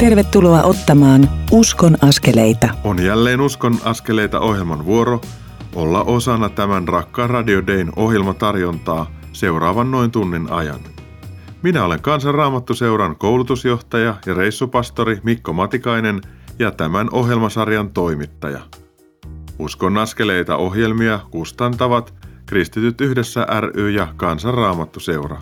Tervetuloa ottamaan Uskon askeleita. On jälleen Uskon askeleita ohjelman vuoro olla osana tämän rakkaan Radio Dayn ohjelmatarjontaa seuraavan noin tunnin ajan. Minä olen Kansanraamattuseuran koulutusjohtaja ja reissupastori Mikko Matikainen ja tämän ohjelmasarjan toimittaja. Uskon askeleita ohjelmia kustantavat Kristityt yhdessä ry ja Kansanraamattuseura.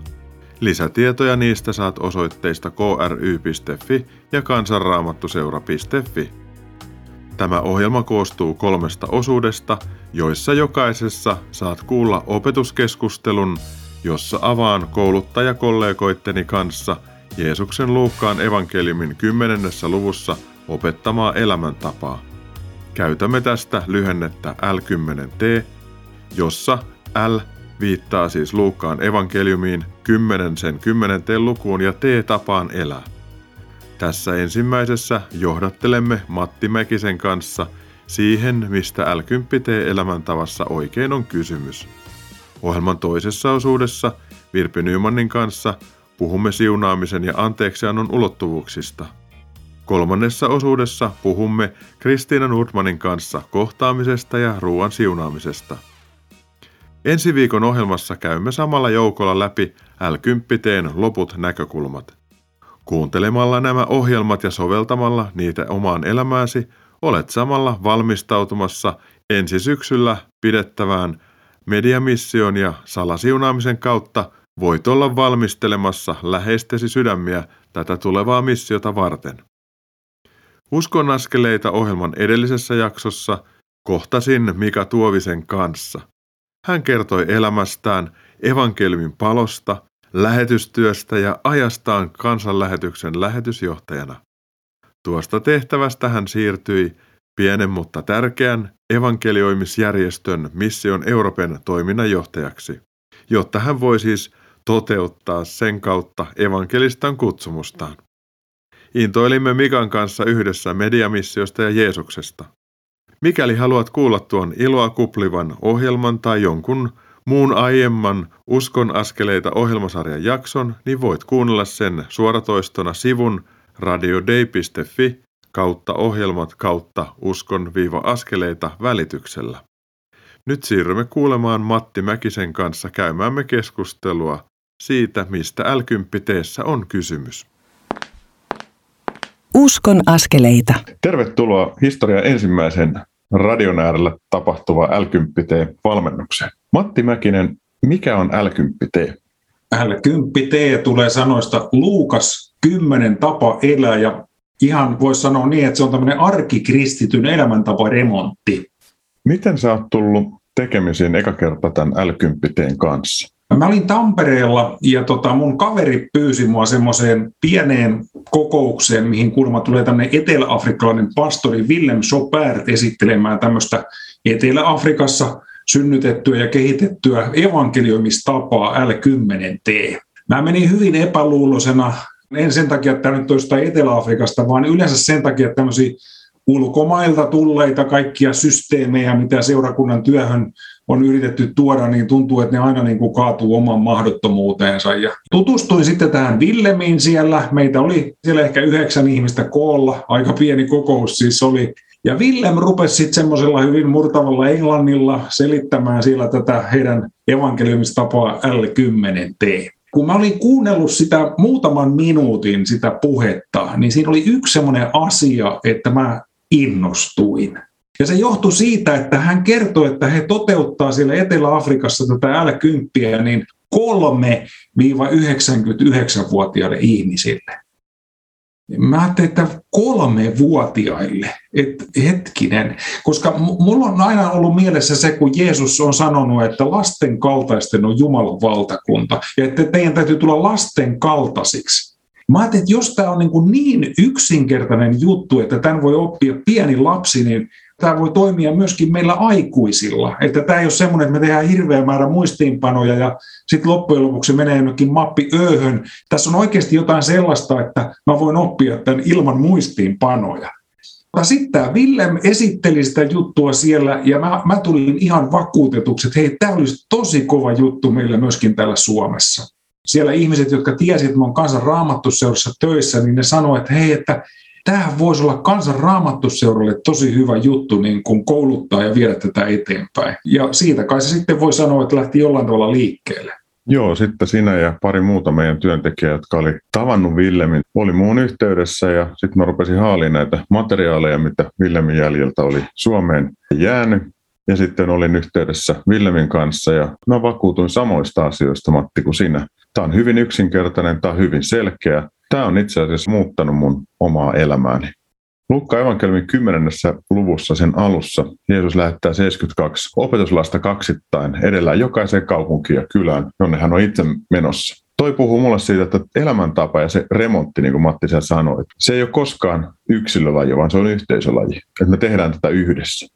Lisätietoja niistä saat osoitteista kry.fi ja kansanraamattuseura.fi. Tämä ohjelma koostuu kolmesta osuudesta, joissa jokaisessa saat kuulla opetuskeskustelun, jossa avaan kouluttajakollegoitteni kanssa Jeesuksen Luukkaan evankeliumin 10. luvussa opettamaa elämäntapaa. Käytämme tästä lyhennettä L10T, jossa L viittaa siis Luukkaan evankeliumiin 10 sen 10 lukuun ja T-tapaan elää. Tässä ensimmäisessä johdattelemme Matti Mäkisen kanssa siihen, mistä L10T-elämäntavassa oikein on kysymys. Ohjelman toisessa osuudessa Virpi Nymanin kanssa puhumme siunaamisen ja anteeksiannon ulottuvuuksista. Kolmannessa osuudessa puhumme Kristiina Nordmanin kanssa kohtaamisesta ja ruoan siunaamisesta – Ensi viikon ohjelmassa käymme samalla joukolla läpi L10 loput näkökulmat. Kuuntelemalla nämä ohjelmat ja soveltamalla niitä omaan elämääsi, olet samalla valmistautumassa ensi syksyllä pidettävään mediamission ja salasiunaamisen kautta voit olla valmistelemassa läheistesi sydämiä tätä tulevaa missiota varten. Uskon askeleita ohjelman edellisessä jaksossa kohtasin Mika Tuovisen kanssa – hän kertoi elämästään, evankeliumin palosta, lähetystyöstä ja ajastaan kansanlähetyksen lähetysjohtajana. Tuosta tehtävästä hän siirtyi pienen mutta tärkeän evankelioimisjärjestön Mission Euroopan toiminnanjohtajaksi, jotta hän voi siis toteuttaa sen kautta evankelistan kutsumustaan. Intoilimme Mikan kanssa yhdessä mediamissiosta ja Jeesuksesta. Mikäli haluat kuulla tuon iloa kuplivan ohjelman tai jonkun muun aiemman Uskon askeleita ohjelmasarjan jakson, niin voit kuunnella sen suoratoistona sivun radiodei.fi kautta ohjelmat kautta uskon-askeleita välityksellä. Nyt siirrymme kuulemaan Matti Mäkisen kanssa käymäämme keskustelua siitä, mistä l on kysymys. Uskon askeleita. Tervetuloa historian ensimmäisen radion äärellä tapahtuva L10T-valmennukseen. Matti Mäkinen, mikä on L10T? L10T tulee sanoista Luukas 10 tapa elää ja ihan voisi sanoa niin, että se on tämmöinen arkikristityn elämäntapa remontti. Miten sä oot tullut tekemisiin eka kerta tämän L10Tn kanssa? Mä olin Tampereella ja tota, mun kaveri pyysi mua semmoiseen pieneen kokoukseen, mihin kuulemma tulee tämmöinen etelä-afrikkalainen pastori Willem Chopert esittelemään tämmöistä Etelä-Afrikassa synnytettyä ja kehitettyä evankelioimistapaa L10T. Mä menin hyvin epäluulosena, en sen takia, että tämä nyt olisi Etelä-Afrikasta, vaan yleensä sen takia, että tämmöisiä ulkomailta tulleita kaikkia systeemejä, mitä seurakunnan työhön on yritetty tuoda, niin tuntuu, että ne aina niin kuin kaatuu oman mahdottomuuteensa. Ja tutustuin sitten tähän Villemiin siellä. Meitä oli siellä ehkä yhdeksän ihmistä koolla. Aika pieni kokous siis oli. Ja Willem rupesi sitten semmoisella hyvin murtavalla englannilla selittämään siellä tätä heidän evankeliumistapaa L10T kun mä olin kuunnellut sitä muutaman minuutin sitä puhetta, niin siinä oli yksi semmoinen asia, että mä innostuin. Ja se johtui siitä, että hän kertoi, että he toteuttaa siellä Etelä-Afrikassa tätä L10 niin 3-99-vuotiaille ihmisille. Mä ajattelin, että kolme vuotiaille, että hetkinen, koska mulla on aina ollut mielessä se, kun Jeesus on sanonut, että lasten kaltaisten on Jumalan valtakunta, ja että teidän täytyy tulla lasten kaltaisiksi. Mä ajattelin, että jos tämä on niin, niin yksinkertainen juttu, että tämän voi oppia pieni lapsi, niin tämä voi toimia myöskin meillä aikuisilla. Että tämä ei ole semmoinen, että me tehdään hirveä määrä muistiinpanoja ja sitten loppujen lopuksi menee jonnekin mappi ööhön. Tässä on oikeasti jotain sellaista, että mä voin oppia tämän ilman muistiinpanoja. Sitten tämä Willem esitteli sitä juttua siellä ja mä, mä tulin ihan vakuutetuksi, että hei, tämä olisi tosi kova juttu meillä myöskin täällä Suomessa. Siellä ihmiset, jotka tiesivät, että mä olen kansan raamattuseurassa töissä, niin ne sanoivat, että hei, että tämähän voisi olla kansan raamattuseuralle tosi hyvä juttu niin kuin kouluttaa ja viedä tätä eteenpäin. Ja siitä kai se sitten voi sanoa, että lähti jollain tavalla liikkeelle. Joo, sitten sinä ja pari muuta meidän työntekijää, jotka oli tavannut Villemin, oli muun yhteydessä ja sitten mä rupesin haaliin näitä materiaaleja, mitä Villemin jäljiltä oli Suomeen jäänyt. Ja sitten olin yhteydessä Villemin kanssa ja mä vakuutuin samoista asioista, Matti, kuin sinä. Tämä on hyvin yksinkertainen, tämä on hyvin selkeä. Tämä on itse asiassa muuttanut mun omaa elämääni. Lukka evankeliumin 10. luvussa sen alussa Jeesus lähettää 72 opetuslasta kaksittain edellä jokaiseen kaupunkiin ja kylään, jonne hän on itse menossa. Toi puhuu mulle siitä, että elämäntapa ja se remontti, niin kuin Matti sen sanoi, se ei ole koskaan yksilölaji, vaan se on yhteisölaji. Että me tehdään tätä yhdessä.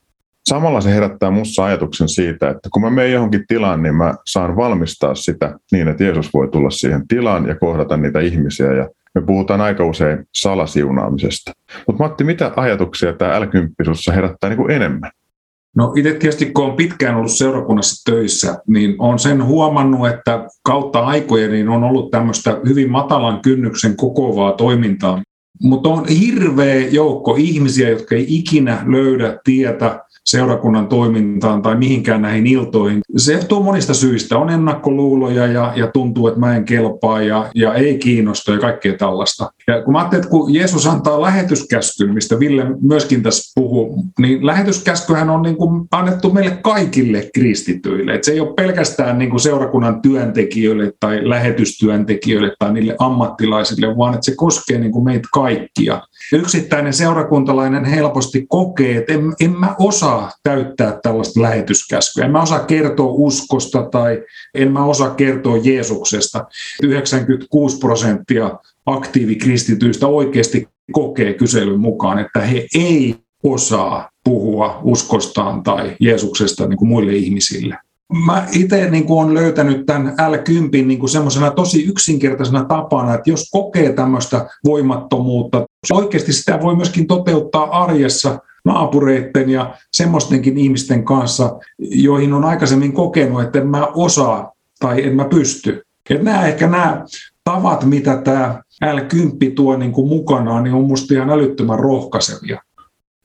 Samalla se herättää minussa ajatuksen siitä, että kun mä menen johonkin tilaan, niin mä saan valmistaa sitä niin, että Jeesus voi tulla siihen tilaan ja kohdata niitä ihmisiä ja me puhutaan aika usein salasiunaamisesta. Mutta Matti, mitä ajatuksia tämä l herättää niin kuin enemmän? No itse tietysti kun olen pitkään ollut seurakunnassa töissä, niin olen sen huomannut, että kautta aikojen niin on ollut tämmöistä hyvin matalan kynnyksen kokoavaa toimintaa. Mutta on hirveä joukko ihmisiä, jotka ei ikinä löydä tietä seurakunnan toimintaan tai mihinkään näihin iltoihin. Se johtuu monista syistä. On ennakkoluuloja ja, ja tuntuu, että mä en kelpaa ja, ja ei kiinnosta ja kaikkea tällaista. Ja kun mä ajattelin, että kun Jeesus antaa lähetyskäskyn, mistä Ville myöskin tässä puhuu, niin lähetyskäskyhän on niin kuin annettu meille kaikille kristityille. Et se ei ole pelkästään niin kuin seurakunnan työntekijöille tai lähetystyöntekijöille tai niille ammattilaisille, vaan että se koskee niin kuin meitä kaikkia. Yksittäinen seurakuntalainen helposti kokee, että en, en mä osaa täyttää tällaista lähetyskäskyä. En mä osaa kertoa uskosta tai en mä osaa kertoa Jeesuksesta. 96 prosenttia aktiivikristityistä oikeasti kokee kyselyn mukaan, että he ei osaa puhua uskostaan tai Jeesuksesta niin kuin muille ihmisille. Mä itse niin olen löytänyt tämän L10 niin semmoisena tosi yksinkertaisena tapana, että jos kokee tämmöistä voimattomuutta, oikeasti sitä voi myöskin toteuttaa arjessa naapureiden ja semmoistenkin ihmisten kanssa, joihin on aikaisemmin kokenut, että en mä osaa tai en mä pysty. Että nämä ehkä nämä tavat, mitä tämä L10 tuo niin kuin mukanaan, niin on musta ihan älyttömän rohkaisevia.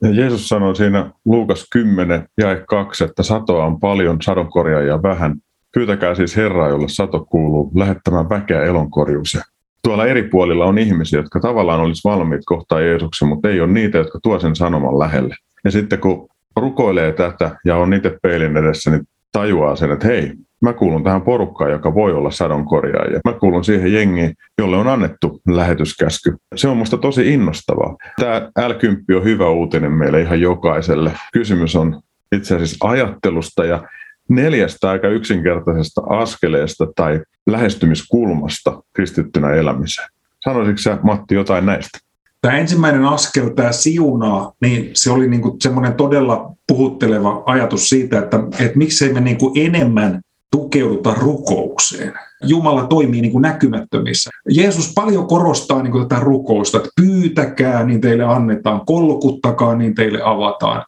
Ja Jeesus sanoi siinä Luukas 10 ja 2, että satoa on paljon, sadonkorjaajia vähän. Pyytäkää siis Herraa, jolle sato kuuluu, lähettämään väkeä elonkorjuuseen. Tuolla eri puolilla on ihmisiä, jotka tavallaan olisi valmiit kohtaa Jeesuksen, mutta ei ole niitä, jotka tuo sen sanoman lähelle. Ja sitten kun rukoilee tätä ja on itse peilin edessä, niin tajuaa sen, että hei, Mä kuulun tähän porukkaan, joka voi olla sadonkorjaaja. Mä kuulun siihen jengiin, jolle on annettu lähetyskäsky. Se on musta tosi innostavaa. Tämä L10 on hyvä uutinen meille ihan jokaiselle. Kysymys on itse asiassa ajattelusta ja neljästä aika yksinkertaisesta askeleesta tai lähestymiskulmasta kristittynä elämiseen. Sanoisitko sä, Matti, jotain näistä? Tämä ensimmäinen askel, tämä siunaa, niin se oli niin semmoinen todella puhutteleva ajatus siitä, että, että miksei me niin enemmän tukeuduta rukoukseen. Jumala toimii niin kuin näkymättömissä. Jeesus paljon korostaa niin kuin tätä rukousta, että pyytäkää, niin teille annetaan, kolkuttakaa, niin teille avataan.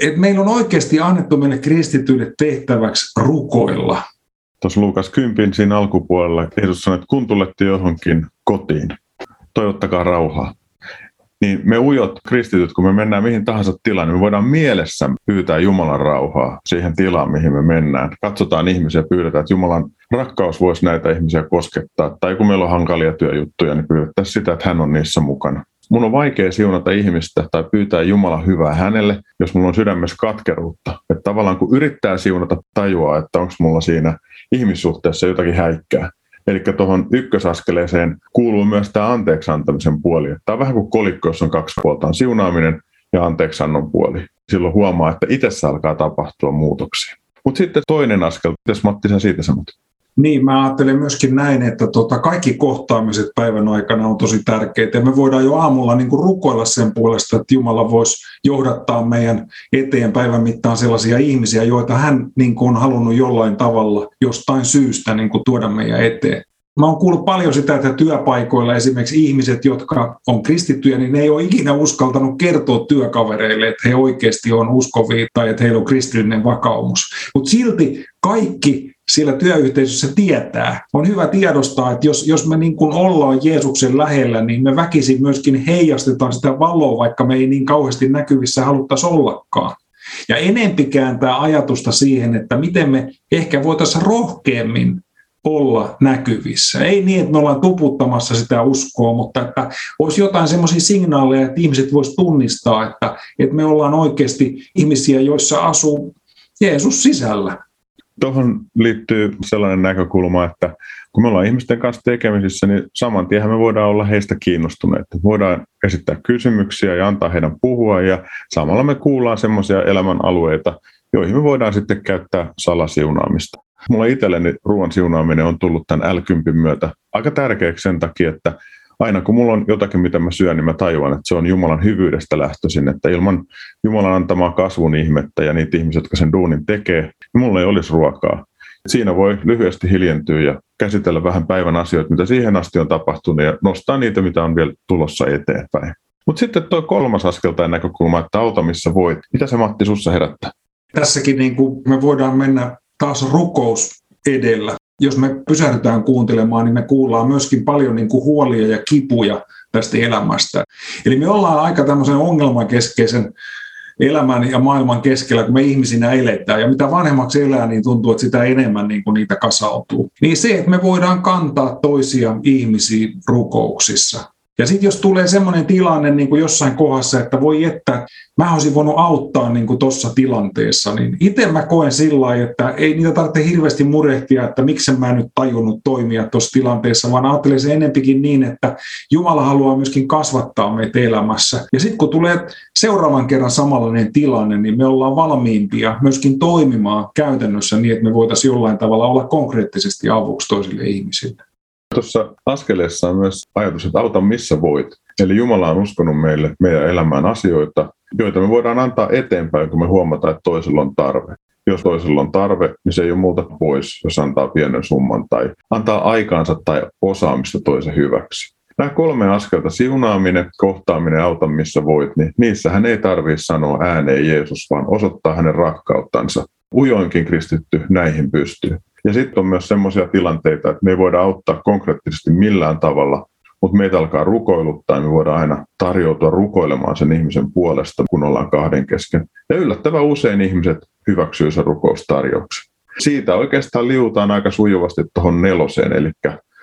Et meillä on oikeasti annettu meille kristityille tehtäväksi rukoilla. Tuossa Luukas 10 siinä alkupuolella Jeesus sanoi, että kun tulette johonkin kotiin, toivottakaa rauhaa niin me ujot kristityt, kun me mennään mihin tahansa tilaan, niin me voidaan mielessä pyytää Jumalan rauhaa siihen tilaan, mihin me mennään. Katsotaan ihmisiä ja pyydetään, että Jumalan rakkaus voisi näitä ihmisiä koskettaa. Tai kun meillä on hankalia työjuttuja, niin pyydettäisiin sitä, että hän on niissä mukana. Mun on vaikea siunata ihmistä tai pyytää Jumalan hyvää hänelle, jos mulla on sydämessä katkeruutta. Että tavallaan kun yrittää siunata, tajuaa, että onko mulla siinä ihmissuhteessa jotakin häikkää. Eli tuohon ykkösaskeleeseen kuuluu myös tämä anteeksi antamisen puoli. Tämä on vähän kuin kolikko, jossa on kaksi puolta, on siunaaminen ja anteeksannon puoli. Silloin huomaa, että itsessä alkaa tapahtua muutoksia. Mutta sitten toinen askel, mitäs Matti sä siitä sanot? Niin, mä ajattelen myöskin näin, että tota, kaikki kohtaamiset päivän aikana on tosi tärkeitä. Ja me voidaan jo aamulla niin kuin rukoilla sen puolesta, että Jumala voisi johdattaa meidän eteen päivän mittaan sellaisia ihmisiä, joita hän niin kuin on halunnut jollain tavalla jostain syystä niin kuin tuoda meidän eteen. Mä oon kuullut paljon sitä, että työpaikoilla esimerkiksi ihmiset, jotka on kristittyjä, niin ne ei ole ikinä uskaltanut kertoa työkavereille, että he oikeasti on uskovia tai että heillä on kristillinen vakaumus. Mutta silti kaikki siellä työyhteisössä tietää. On hyvä tiedostaa, että jos, jos me niin kuin ollaan Jeesuksen lähellä, niin me väkisin myöskin heijastetaan sitä valoa, vaikka me ei niin kauheasti näkyvissä haluttaisi ollakaan. Ja enempi kääntää ajatusta siihen, että miten me ehkä voitaisiin rohkeammin olla näkyvissä. Ei niin, että me ollaan tuputtamassa sitä uskoa, mutta että olisi jotain semmoisia signaaleja, että ihmiset voisivat tunnistaa, että, että me ollaan oikeasti ihmisiä, joissa asuu Jeesus sisällä. Tuohon liittyy sellainen näkökulma, että kun me ollaan ihmisten kanssa tekemisissä, niin saman tien me voidaan olla heistä kiinnostuneita. Voidaan esittää kysymyksiä ja antaa heidän puhua ja samalla me kuullaan semmoisia elämän alueita, joihin me voidaan sitten käyttää salasiunaamista. Mulla itselleni ruoan siunaaminen on tullut tämän l myötä aika tärkeäksi sen takia, että aina kun mulla on jotakin, mitä mä syön, niin mä tajuan, että se on Jumalan hyvyydestä lähtöisin, että ilman Jumalan antamaa kasvun ihmettä ja niitä ihmisiä, jotka sen duunin tekee, niin mulla ei olisi ruokaa. Siinä voi lyhyesti hiljentyä ja käsitellä vähän päivän asioita, mitä siihen asti on tapahtunut ja nostaa niitä, mitä on vielä tulossa eteenpäin. Mutta sitten tuo kolmas askel tai näkökulma, että auta missä voit. Mitä se Matti sussa herättää? Tässäkin niin kuin me voidaan mennä taas rukous edellä. Jos me pysähdytään kuuntelemaan, niin me kuullaan myöskin paljon niin kuin huolia ja kipuja tästä elämästä. Eli me ollaan aika tämmöisen ongelmakeskeisen elämän ja maailman keskellä, kun me ihmisinä eletään. Ja mitä vanhemmaksi elää, niin tuntuu, että sitä enemmän niin kuin niitä kasautuu. Niin se, että me voidaan kantaa toisia ihmisiä rukouksissa. Ja sitten jos tulee semmoinen tilanne niin kuin jossain kohdassa, että voi että mä olisin voinut auttaa niin tuossa tilanteessa, niin itse mä koen sillä lailla, että ei niitä tarvitse hirveästi murehtia, että miksi mä nyt tajunnut toimia tuossa tilanteessa, vaan ajattelen se enempikin niin, että Jumala haluaa myöskin kasvattaa meitä elämässä. Ja sitten kun tulee seuraavan kerran samanlainen tilanne, niin me ollaan valmiimpia myöskin toimimaan käytännössä niin, että me voitaisiin jollain tavalla olla konkreettisesti avuksi toisille ihmisille. Tuossa askeleessa on myös ajatus, että auta missä voit. Eli Jumala on uskonut meille meidän elämään asioita, joita me voidaan antaa eteenpäin, kun me huomataan, että toisella on tarve. Jos toisella on tarve, niin se ei ole muuta pois, jos antaa pienen summan tai antaa aikaansa tai osaamista toisen hyväksi. Nämä kolme askelta, siunaaminen, kohtaaminen, auta missä voit, niin niissähän ei tarvitse sanoa ääneen Jeesus, vaan osoittaa hänen rakkauttansa. Ujoinkin kristitty näihin pystyy. Ja sitten on myös sellaisia tilanteita, että me ei voida auttaa konkreettisesti millään tavalla, mutta meitä alkaa rukoiluttaa ja me voidaan aina tarjoutua rukoilemaan sen ihmisen puolesta, kun ollaan kahden kesken. Ja yllättävän usein ihmiset hyväksyy sen rukoustarjouksen. Siitä oikeastaan liutaan aika sujuvasti tuohon neloseen, eli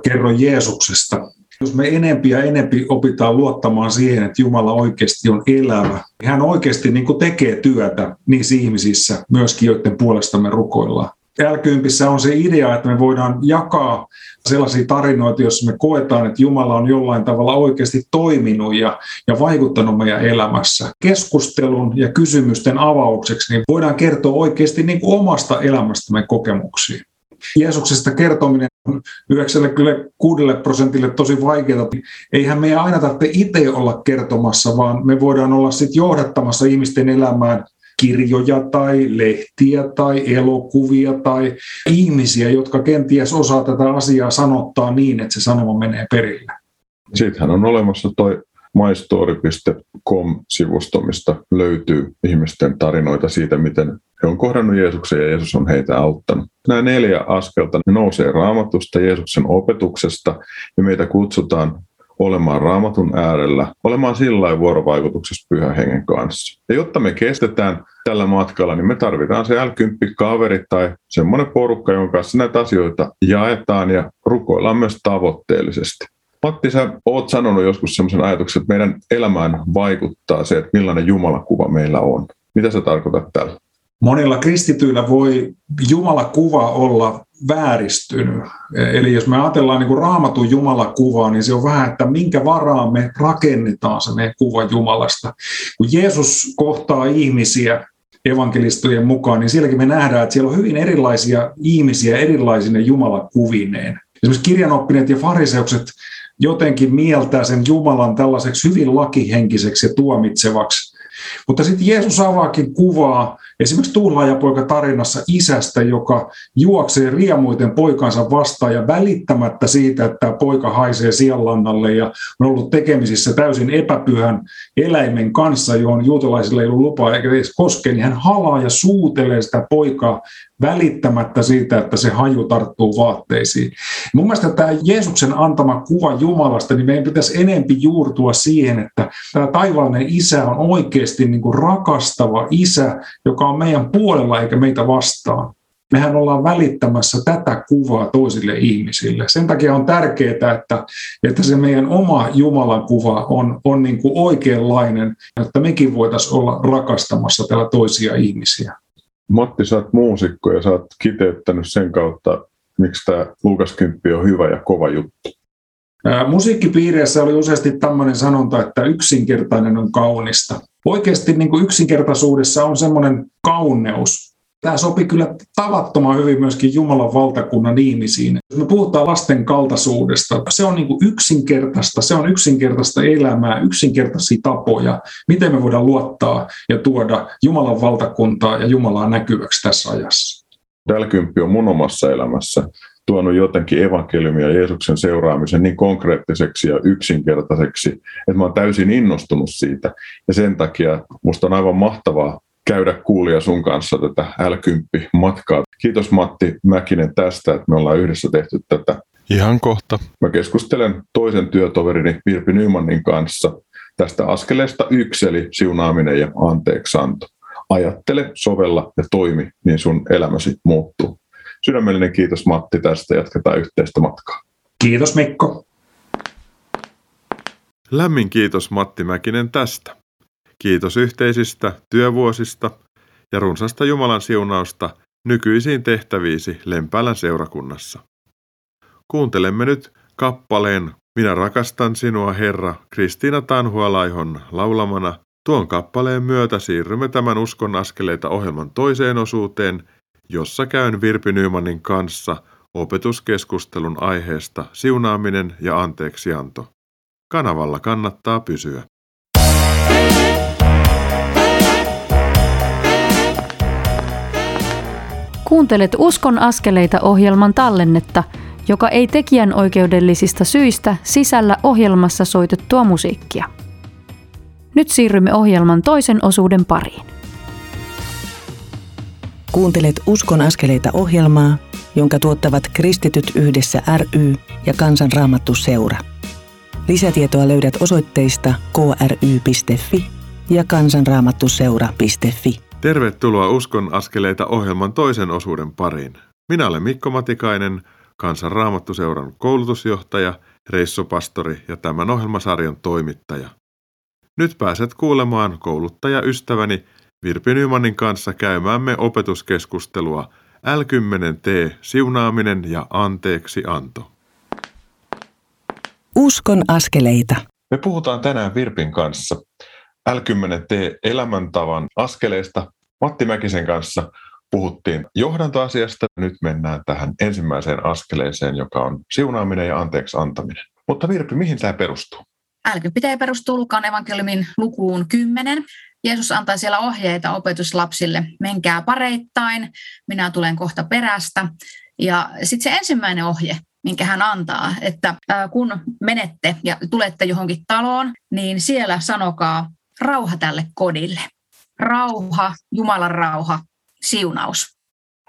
Kerro Jeesuksesta. Jos me enempi ja enempi opitaan luottamaan siihen, että Jumala oikeasti on elävä, hän oikeasti niin tekee työtä niissä ihmisissä, myöskin joiden puolesta me rukoillaan. L on se idea, että me voidaan jakaa sellaisia tarinoita, joissa me koetaan, että Jumala on jollain tavalla oikeasti toiminut ja, ja vaikuttanut meidän elämässä. Keskustelun ja kysymysten avaukseksi niin voidaan kertoa oikeasti niin kuin omasta elämästämme kokemuksia. Jeesuksesta kertominen on 96 prosentille tosi vaikeaa. Eihän meidän aina tarvitse itse olla kertomassa, vaan me voidaan olla sitten johdattamassa ihmisten elämään kirjoja tai lehtiä tai elokuvia tai ihmisiä, jotka kenties osaa tätä asiaa sanottaa niin, että se sanoma menee perille. Sittenhän on olemassa toi mystory.com-sivusto, mistä löytyy ihmisten tarinoita siitä, miten he on kohdannut Jeesuksen ja Jeesus on heitä auttanut. Nämä neljä askelta nousee raamatusta, Jeesuksen opetuksesta ja meitä kutsutaan olemaan raamatun äärellä, olemaan sillä vuorovaikutuksessa pyhän hengen kanssa. Ja jotta me kestetään tällä matkalla, niin me tarvitaan se l kaveri tai semmoinen porukka, jonka kanssa näitä asioita jaetaan ja rukoillaan myös tavoitteellisesti. Matti, sä oot sanonut joskus semmoisen ajatuksen, että meidän elämään vaikuttaa se, että millainen Jumalakuva meillä on. Mitä sä tarkoitat tällä? Monilla kristityillä voi Jumalakuva olla vääristynyt. Eli jos me ajatellaan niin kuin raamatun Jumalakuvaa, niin se on vähän, että minkä varaa me rakennetaan se meidän kuva Jumalasta. Kun Jeesus kohtaa ihmisiä evankelistojen mukaan, niin sielläkin me nähdään, että siellä on hyvin erilaisia ihmisiä erilaisine Jumalakuvineen. Esimerkiksi kirjanoppineet ja fariseukset jotenkin mieltää sen Jumalan tällaiseksi hyvin lakihenkiseksi ja tuomitsevaksi. Mutta sitten Jeesus avaakin kuvaa Esimerkiksi Tuhlaajapoika tarinassa isästä, joka juoksee riemuiten poikansa vastaan ja välittämättä siitä, että tämä poika haisee sianlannalle ja on ollut tekemisissä täysin epäpyhän eläimen kanssa, johon juutalaisilla ei ollut lupaa eikä edes koske, niin hän halaa ja suutelee sitä poikaa välittämättä siitä, että se haju tarttuu vaatteisiin. Mun mielestä tämä Jeesuksen antama kuva Jumalasta, niin meidän pitäisi enempi juurtua siihen, että tämä taivaallinen isä on oikeasti niin kuin rakastava isä, joka on meidän puolella eikä meitä vastaan. Mehän ollaan välittämässä tätä kuvaa toisille ihmisille. Sen takia on tärkeää, että, että se meidän oma Jumalan kuva on, on niin kuin oikeanlainen, että mekin voitaisiin olla rakastamassa täällä toisia ihmisiä. Matti, sä oot muusikko ja sä oot kiteyttänyt sen kautta, miksi tämä Luukas Kymppi on hyvä ja kova juttu. Musiikkipiireissä oli useasti tämmöinen sanonta, että yksinkertainen on kaunista. Oikeasti niin kuin yksinkertaisuudessa on semmoinen kauneus. Tämä sopii kyllä tavattoman hyvin myöskin Jumalan valtakunnan ihmisiin. Jos me puhutaan lasten kaltaisuudesta, se on niin kuin yksinkertaista, se on yksinkertaista elämää, yksinkertaisia tapoja, miten me voidaan luottaa ja tuoda Jumalan valtakuntaa ja Jumalaa näkyväksi tässä ajassa. Dälkymppi on mun omassa elämässä tuonut jotenkin evankeliumia ja Jeesuksen seuraamisen niin konkreettiseksi ja yksinkertaiseksi, että mä oon täysin innostunut siitä. Ja sen takia musta on aivan mahtavaa käydä kuulia sun kanssa tätä L10-matkaa. Kiitos Matti Mäkinen tästä, että me ollaan yhdessä tehty tätä. Ihan kohta. Mä keskustelen toisen työtoverini Virpi Nymanin kanssa tästä askeleesta yksi, eli siunaaminen ja anteeksanto. Ajattele, sovella ja toimi, niin sun elämäsi muuttuu. Sydämellinen kiitos Matti tästä, jatketaan yhteistä matkaa. Kiitos Mikko. Lämmin kiitos Matti Mäkinen tästä. Kiitos yhteisistä työvuosista ja runsasta Jumalan siunausta nykyisiin tehtäviisi Lempäälän seurakunnassa. Kuuntelemme nyt kappaleen Minä rakastan sinua, Herra, Kristiina Tanhualaihon laulamana. Tuon kappaleen myötä siirrymme tämän Uskon askeleita ohjelman toiseen osuuteen, jossa käyn Virpi Nymanin kanssa opetuskeskustelun aiheesta siunaaminen ja anteeksianto. Kanavalla kannattaa pysyä. Kuuntelet Uskon askeleita ohjelman tallennetta, joka ei tekijän oikeudellisista syistä sisällä ohjelmassa soitettua musiikkia. Nyt siirrymme ohjelman toisen osuuden pariin. Kuuntelet Uskon askeleita ohjelmaa, jonka tuottavat Kristityt yhdessä ry ja Kansanraamattu seura. Lisätietoa löydät osoitteista kry.fi ja kansanraamattuseura.fi. Tervetuloa Uskon askeleita ohjelman toisen osuuden pariin. Minä olen Mikko Matikainen, Kansanraamattuseuran koulutusjohtaja, reissupastori ja tämän ohjelmasarjan toimittaja. Nyt pääset kuulemaan kouluttajaystäväni Virpi Nymanin kanssa käymäämme opetuskeskustelua L10T, siunaaminen ja anteeksi anto. Uskon askeleita. Me puhutaan tänään Virpin kanssa L10T elämäntavan askeleista. Matti Mäkisen kanssa puhuttiin johdantoasiasta. Nyt mennään tähän ensimmäiseen askeleeseen, joka on siunaaminen ja anteeksi antaminen. Mutta Virpi, mihin tämä perustuu? Älky pitää perustua Lukaan evankeliumin lukuun 10. Jeesus antaa siellä ohjeita opetuslapsille, menkää pareittain, minä tulen kohta perästä. Ja sitten se ensimmäinen ohje, minkä hän antaa, että kun menette ja tulette johonkin taloon, niin siellä sanokaa rauha tälle kodille. Rauha, Jumalan rauha, siunaus.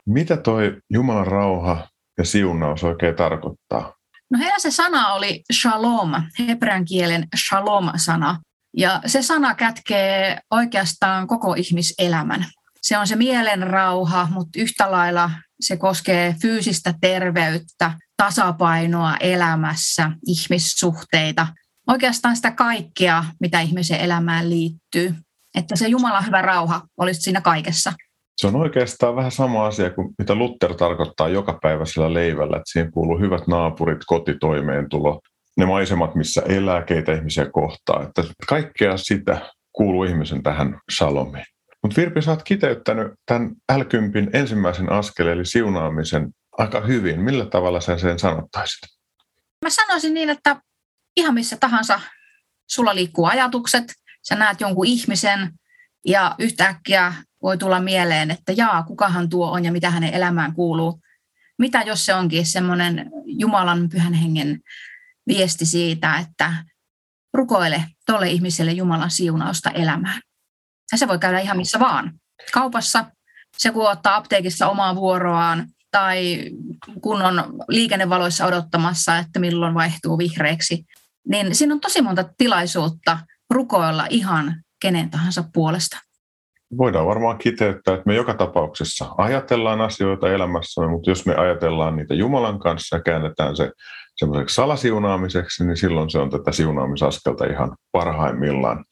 Mitä toi Jumalan rauha ja siunaus oikein tarkoittaa? No heillä se sana oli shalom, hebrean kielen shalom-sana. Ja se sana kätkee oikeastaan koko ihmiselämän. Se on se mielen rauha, mutta yhtä lailla se koskee fyysistä terveyttä, tasapainoa elämässä, ihmissuhteita, oikeastaan sitä kaikkea, mitä ihmisen elämään liittyy. Että se Jumalan hyvä rauha olisi siinä kaikessa. Se on oikeastaan vähän sama asia kuin mitä Luther tarkoittaa joka päiväisellä leivällä, että siihen kuuluu hyvät naapurit, kotitoimeentulo, ne maisemat, missä elää, keitä ihmisiä kohtaa. Että kaikkea sitä kuuluu ihmisen tähän shalomiin. Mutta Virpi, sä oot kiteyttänyt tämän l ensimmäisen askeleen, eli siunaamisen, aika hyvin. Millä tavalla sen sen sanottaisit? Mä sanoisin niin, että ihan missä tahansa sulla liikkuu ajatukset, sä näet jonkun ihmisen ja yhtäkkiä voi tulla mieleen, että jaa, kukahan tuo on ja mitä hänen elämään kuuluu. Mitä jos se onkin semmoinen Jumalan pyhän hengen viesti siitä, että rukoile tolle ihmiselle Jumalan siunausta elämään. Ja se voi käydä ihan missä vaan. Kaupassa, se kun ottaa apteekissa omaa vuoroaan, tai kun on liikennevaloissa odottamassa, että milloin vaihtuu vihreäksi, niin siinä on tosi monta tilaisuutta rukoilla ihan kenen tahansa puolesta. Voidaan varmaan kiteyttää, että me joka tapauksessa ajatellaan asioita elämässämme, mutta jos me ajatellaan niitä Jumalan kanssa ja käännetään se semmoiseksi salasiunaamiseksi, niin silloin se on tätä siunaamisaskelta ihan parhaimmillaan.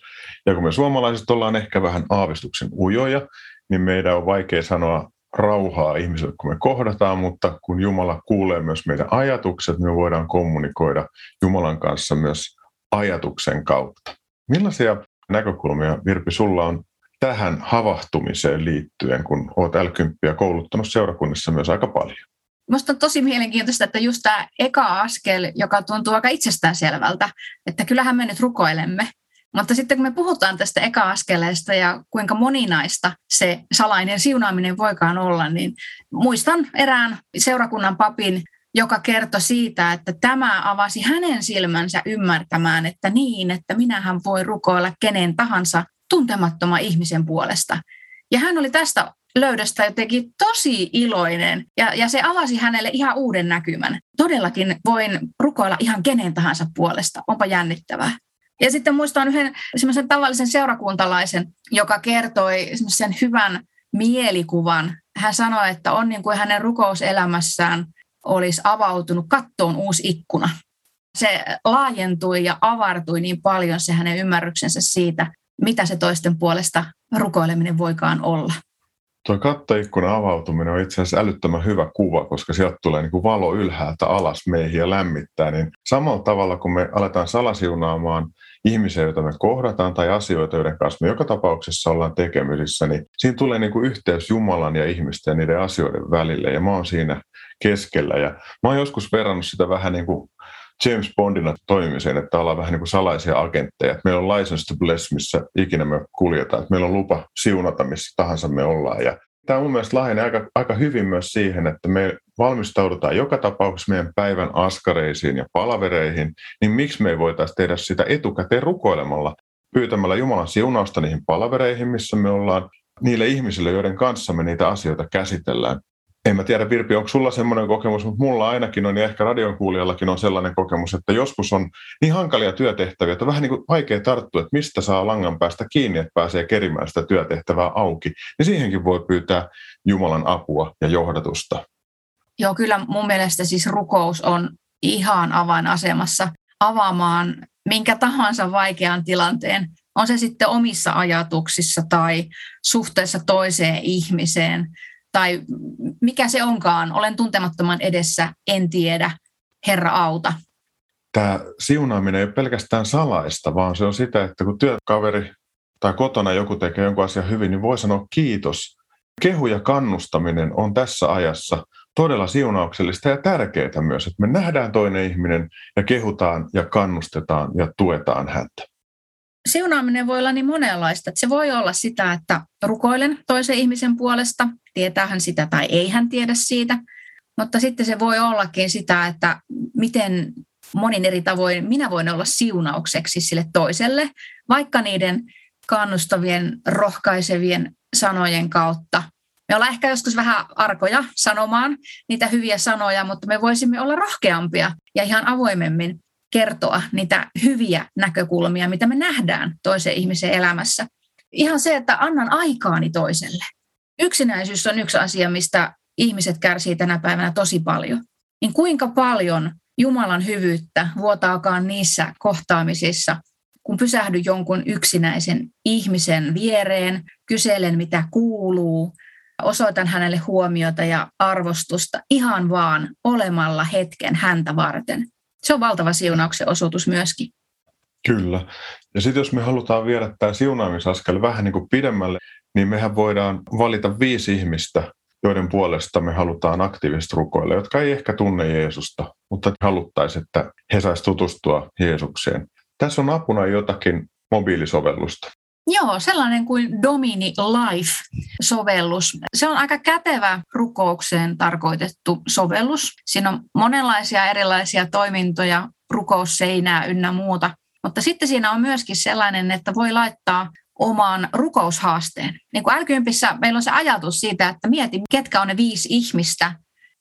Ja kun me suomalaiset ollaan ehkä vähän aavistuksen ujoja, niin meidän on vaikea sanoa rauhaa ihmisille, kun me kohdataan, mutta kun Jumala kuulee myös meidän ajatukset, me voidaan kommunikoida Jumalan kanssa myös ajatuksen kautta. Millaisia näkökulmia, Virpi, sulla on tähän havahtumiseen liittyen, kun olet l kouluttanut seurakunnissa myös aika paljon? Minusta on tosi mielenkiintoista, että just tämä eka askel, joka tuntuu aika itsestäänselvältä, että kyllähän me nyt rukoilemme, mutta sitten kun me puhutaan tästä eka-askeleesta ja kuinka moninaista se salainen siunaaminen voikaan olla, niin muistan erään seurakunnan papin, joka kertoi siitä, että tämä avasi hänen silmänsä ymmärtämään, että niin, että minähän voi rukoilla kenen tahansa tuntemattoman ihmisen puolesta. Ja hän oli tästä löydöstä jotenkin tosi iloinen ja, ja se avasi hänelle ihan uuden näkymän. Todellakin voin rukoilla ihan kenen tahansa puolesta, onpa jännittävää. Ja sitten muistan yhden semmoisen tavallisen seurakuntalaisen, joka kertoi sen hyvän mielikuvan. Hän sanoi, että on niin kuin hänen rukouselämässään olisi avautunut kattoon uusi ikkuna. Se laajentui ja avartui niin paljon se hänen ymmärryksensä siitä, mitä se toisten puolesta rukoileminen voikaan olla. Tuo kattoikkunan avautuminen on itse asiassa älyttömän hyvä kuva, koska sieltä tulee niin kuin valo ylhäältä alas meihin ja lämmittää. Niin samalla tavalla, kun me aletaan salasiunaamaan ihmisiä, joita me kohdataan, tai asioita, joiden kanssa me joka tapauksessa ollaan tekemisissä, niin siinä tulee niin kuin yhteys Jumalan ja ihmisten ja niiden asioiden välille, ja mä oon siinä keskellä. Ja mä oon joskus verrannut sitä vähän niin kuin James Bondina toimimiseen, että ollaan vähän niin kuin salaisia agentteja. Meillä on license to bless, missä ikinä me kuljetaan. Meillä on lupa siunata, missä tahansa me ollaan. Ja tämä on mun mielestä lähenee aika, aika hyvin myös siihen, että me valmistaudutaan joka tapauksessa meidän päivän askareisiin ja palavereihin, niin miksi me ei voitaisiin tehdä sitä etukäteen rukoilemalla, pyytämällä Jumalan siunausta niihin palavereihin, missä me ollaan, niille ihmisille, joiden kanssa me niitä asioita käsitellään en mä tiedä Virpi, onko sulla semmoinen kokemus, mutta mulla ainakin on ja ehkä radion kuulijallakin on sellainen kokemus, että joskus on niin hankalia työtehtäviä, että vähän niin kuin vaikea tarttua, että mistä saa langan päästä kiinni, että pääsee kerimään sitä työtehtävää auki. Niin siihenkin voi pyytää Jumalan apua ja johdatusta. Joo, kyllä mun mielestä siis rukous on ihan avainasemassa avaamaan minkä tahansa vaikean tilanteen, on se sitten omissa ajatuksissa tai suhteessa toiseen ihmiseen – tai mikä se onkaan, olen tuntemattoman edessä, en tiedä, Herra auta. Tämä siunaaminen ei ole pelkästään salaista, vaan se on sitä, että kun työkaveri tai kotona joku tekee jonkun asian hyvin, niin voi sanoa kiitos. Kehu ja kannustaminen on tässä ajassa todella siunauksellista ja tärkeää myös, että me nähdään toinen ihminen ja kehutaan ja kannustetaan ja tuetaan häntä. Siunaaminen voi olla niin monenlaista, se voi olla sitä, että rukoilen toisen ihmisen puolesta, tietää hän sitä tai ei hän tiedä siitä, mutta sitten se voi ollakin sitä, että miten monin eri tavoin minä voin olla siunaukseksi sille toiselle, vaikka niiden kannustavien, rohkaisevien sanojen kautta. Me ollaan ehkä joskus vähän arkoja sanomaan niitä hyviä sanoja, mutta me voisimme olla rohkeampia ja ihan avoimemmin kertoa niitä hyviä näkökulmia, mitä me nähdään toisen ihmisen elämässä. Ihan se, että annan aikaani toiselle. Yksinäisyys on yksi asia, mistä ihmiset kärsii tänä päivänä tosi paljon. Niin kuinka paljon Jumalan hyvyyttä vuotaakaan niissä kohtaamisissa, kun pysähdy jonkun yksinäisen ihmisen viereen, kyselen mitä kuuluu, osoitan hänelle huomiota ja arvostusta ihan vaan olemalla hetken häntä varten se on valtava siunauksen osoitus myöskin. Kyllä. Ja sitten jos me halutaan viedä tämä siunaamisaskel vähän niin kuin pidemmälle, niin mehän voidaan valita viisi ihmistä, joiden puolesta me halutaan aktiivisesti rukoilla, jotka ei ehkä tunne Jeesusta, mutta haluttaisiin, että he saisivat tutustua Jeesukseen. Tässä on apuna jotakin mobiilisovellusta. Joo, sellainen kuin Domini Life-sovellus. Se on aika kätevä rukoukseen tarkoitettu sovellus. Siinä on monenlaisia erilaisia toimintoja, rukousseinää ynnä muuta. Mutta sitten siinä on myöskin sellainen, että voi laittaa oman rukoushaasteen. Niin kuin l meillä on se ajatus siitä, että mieti, ketkä on ne viisi ihmistä,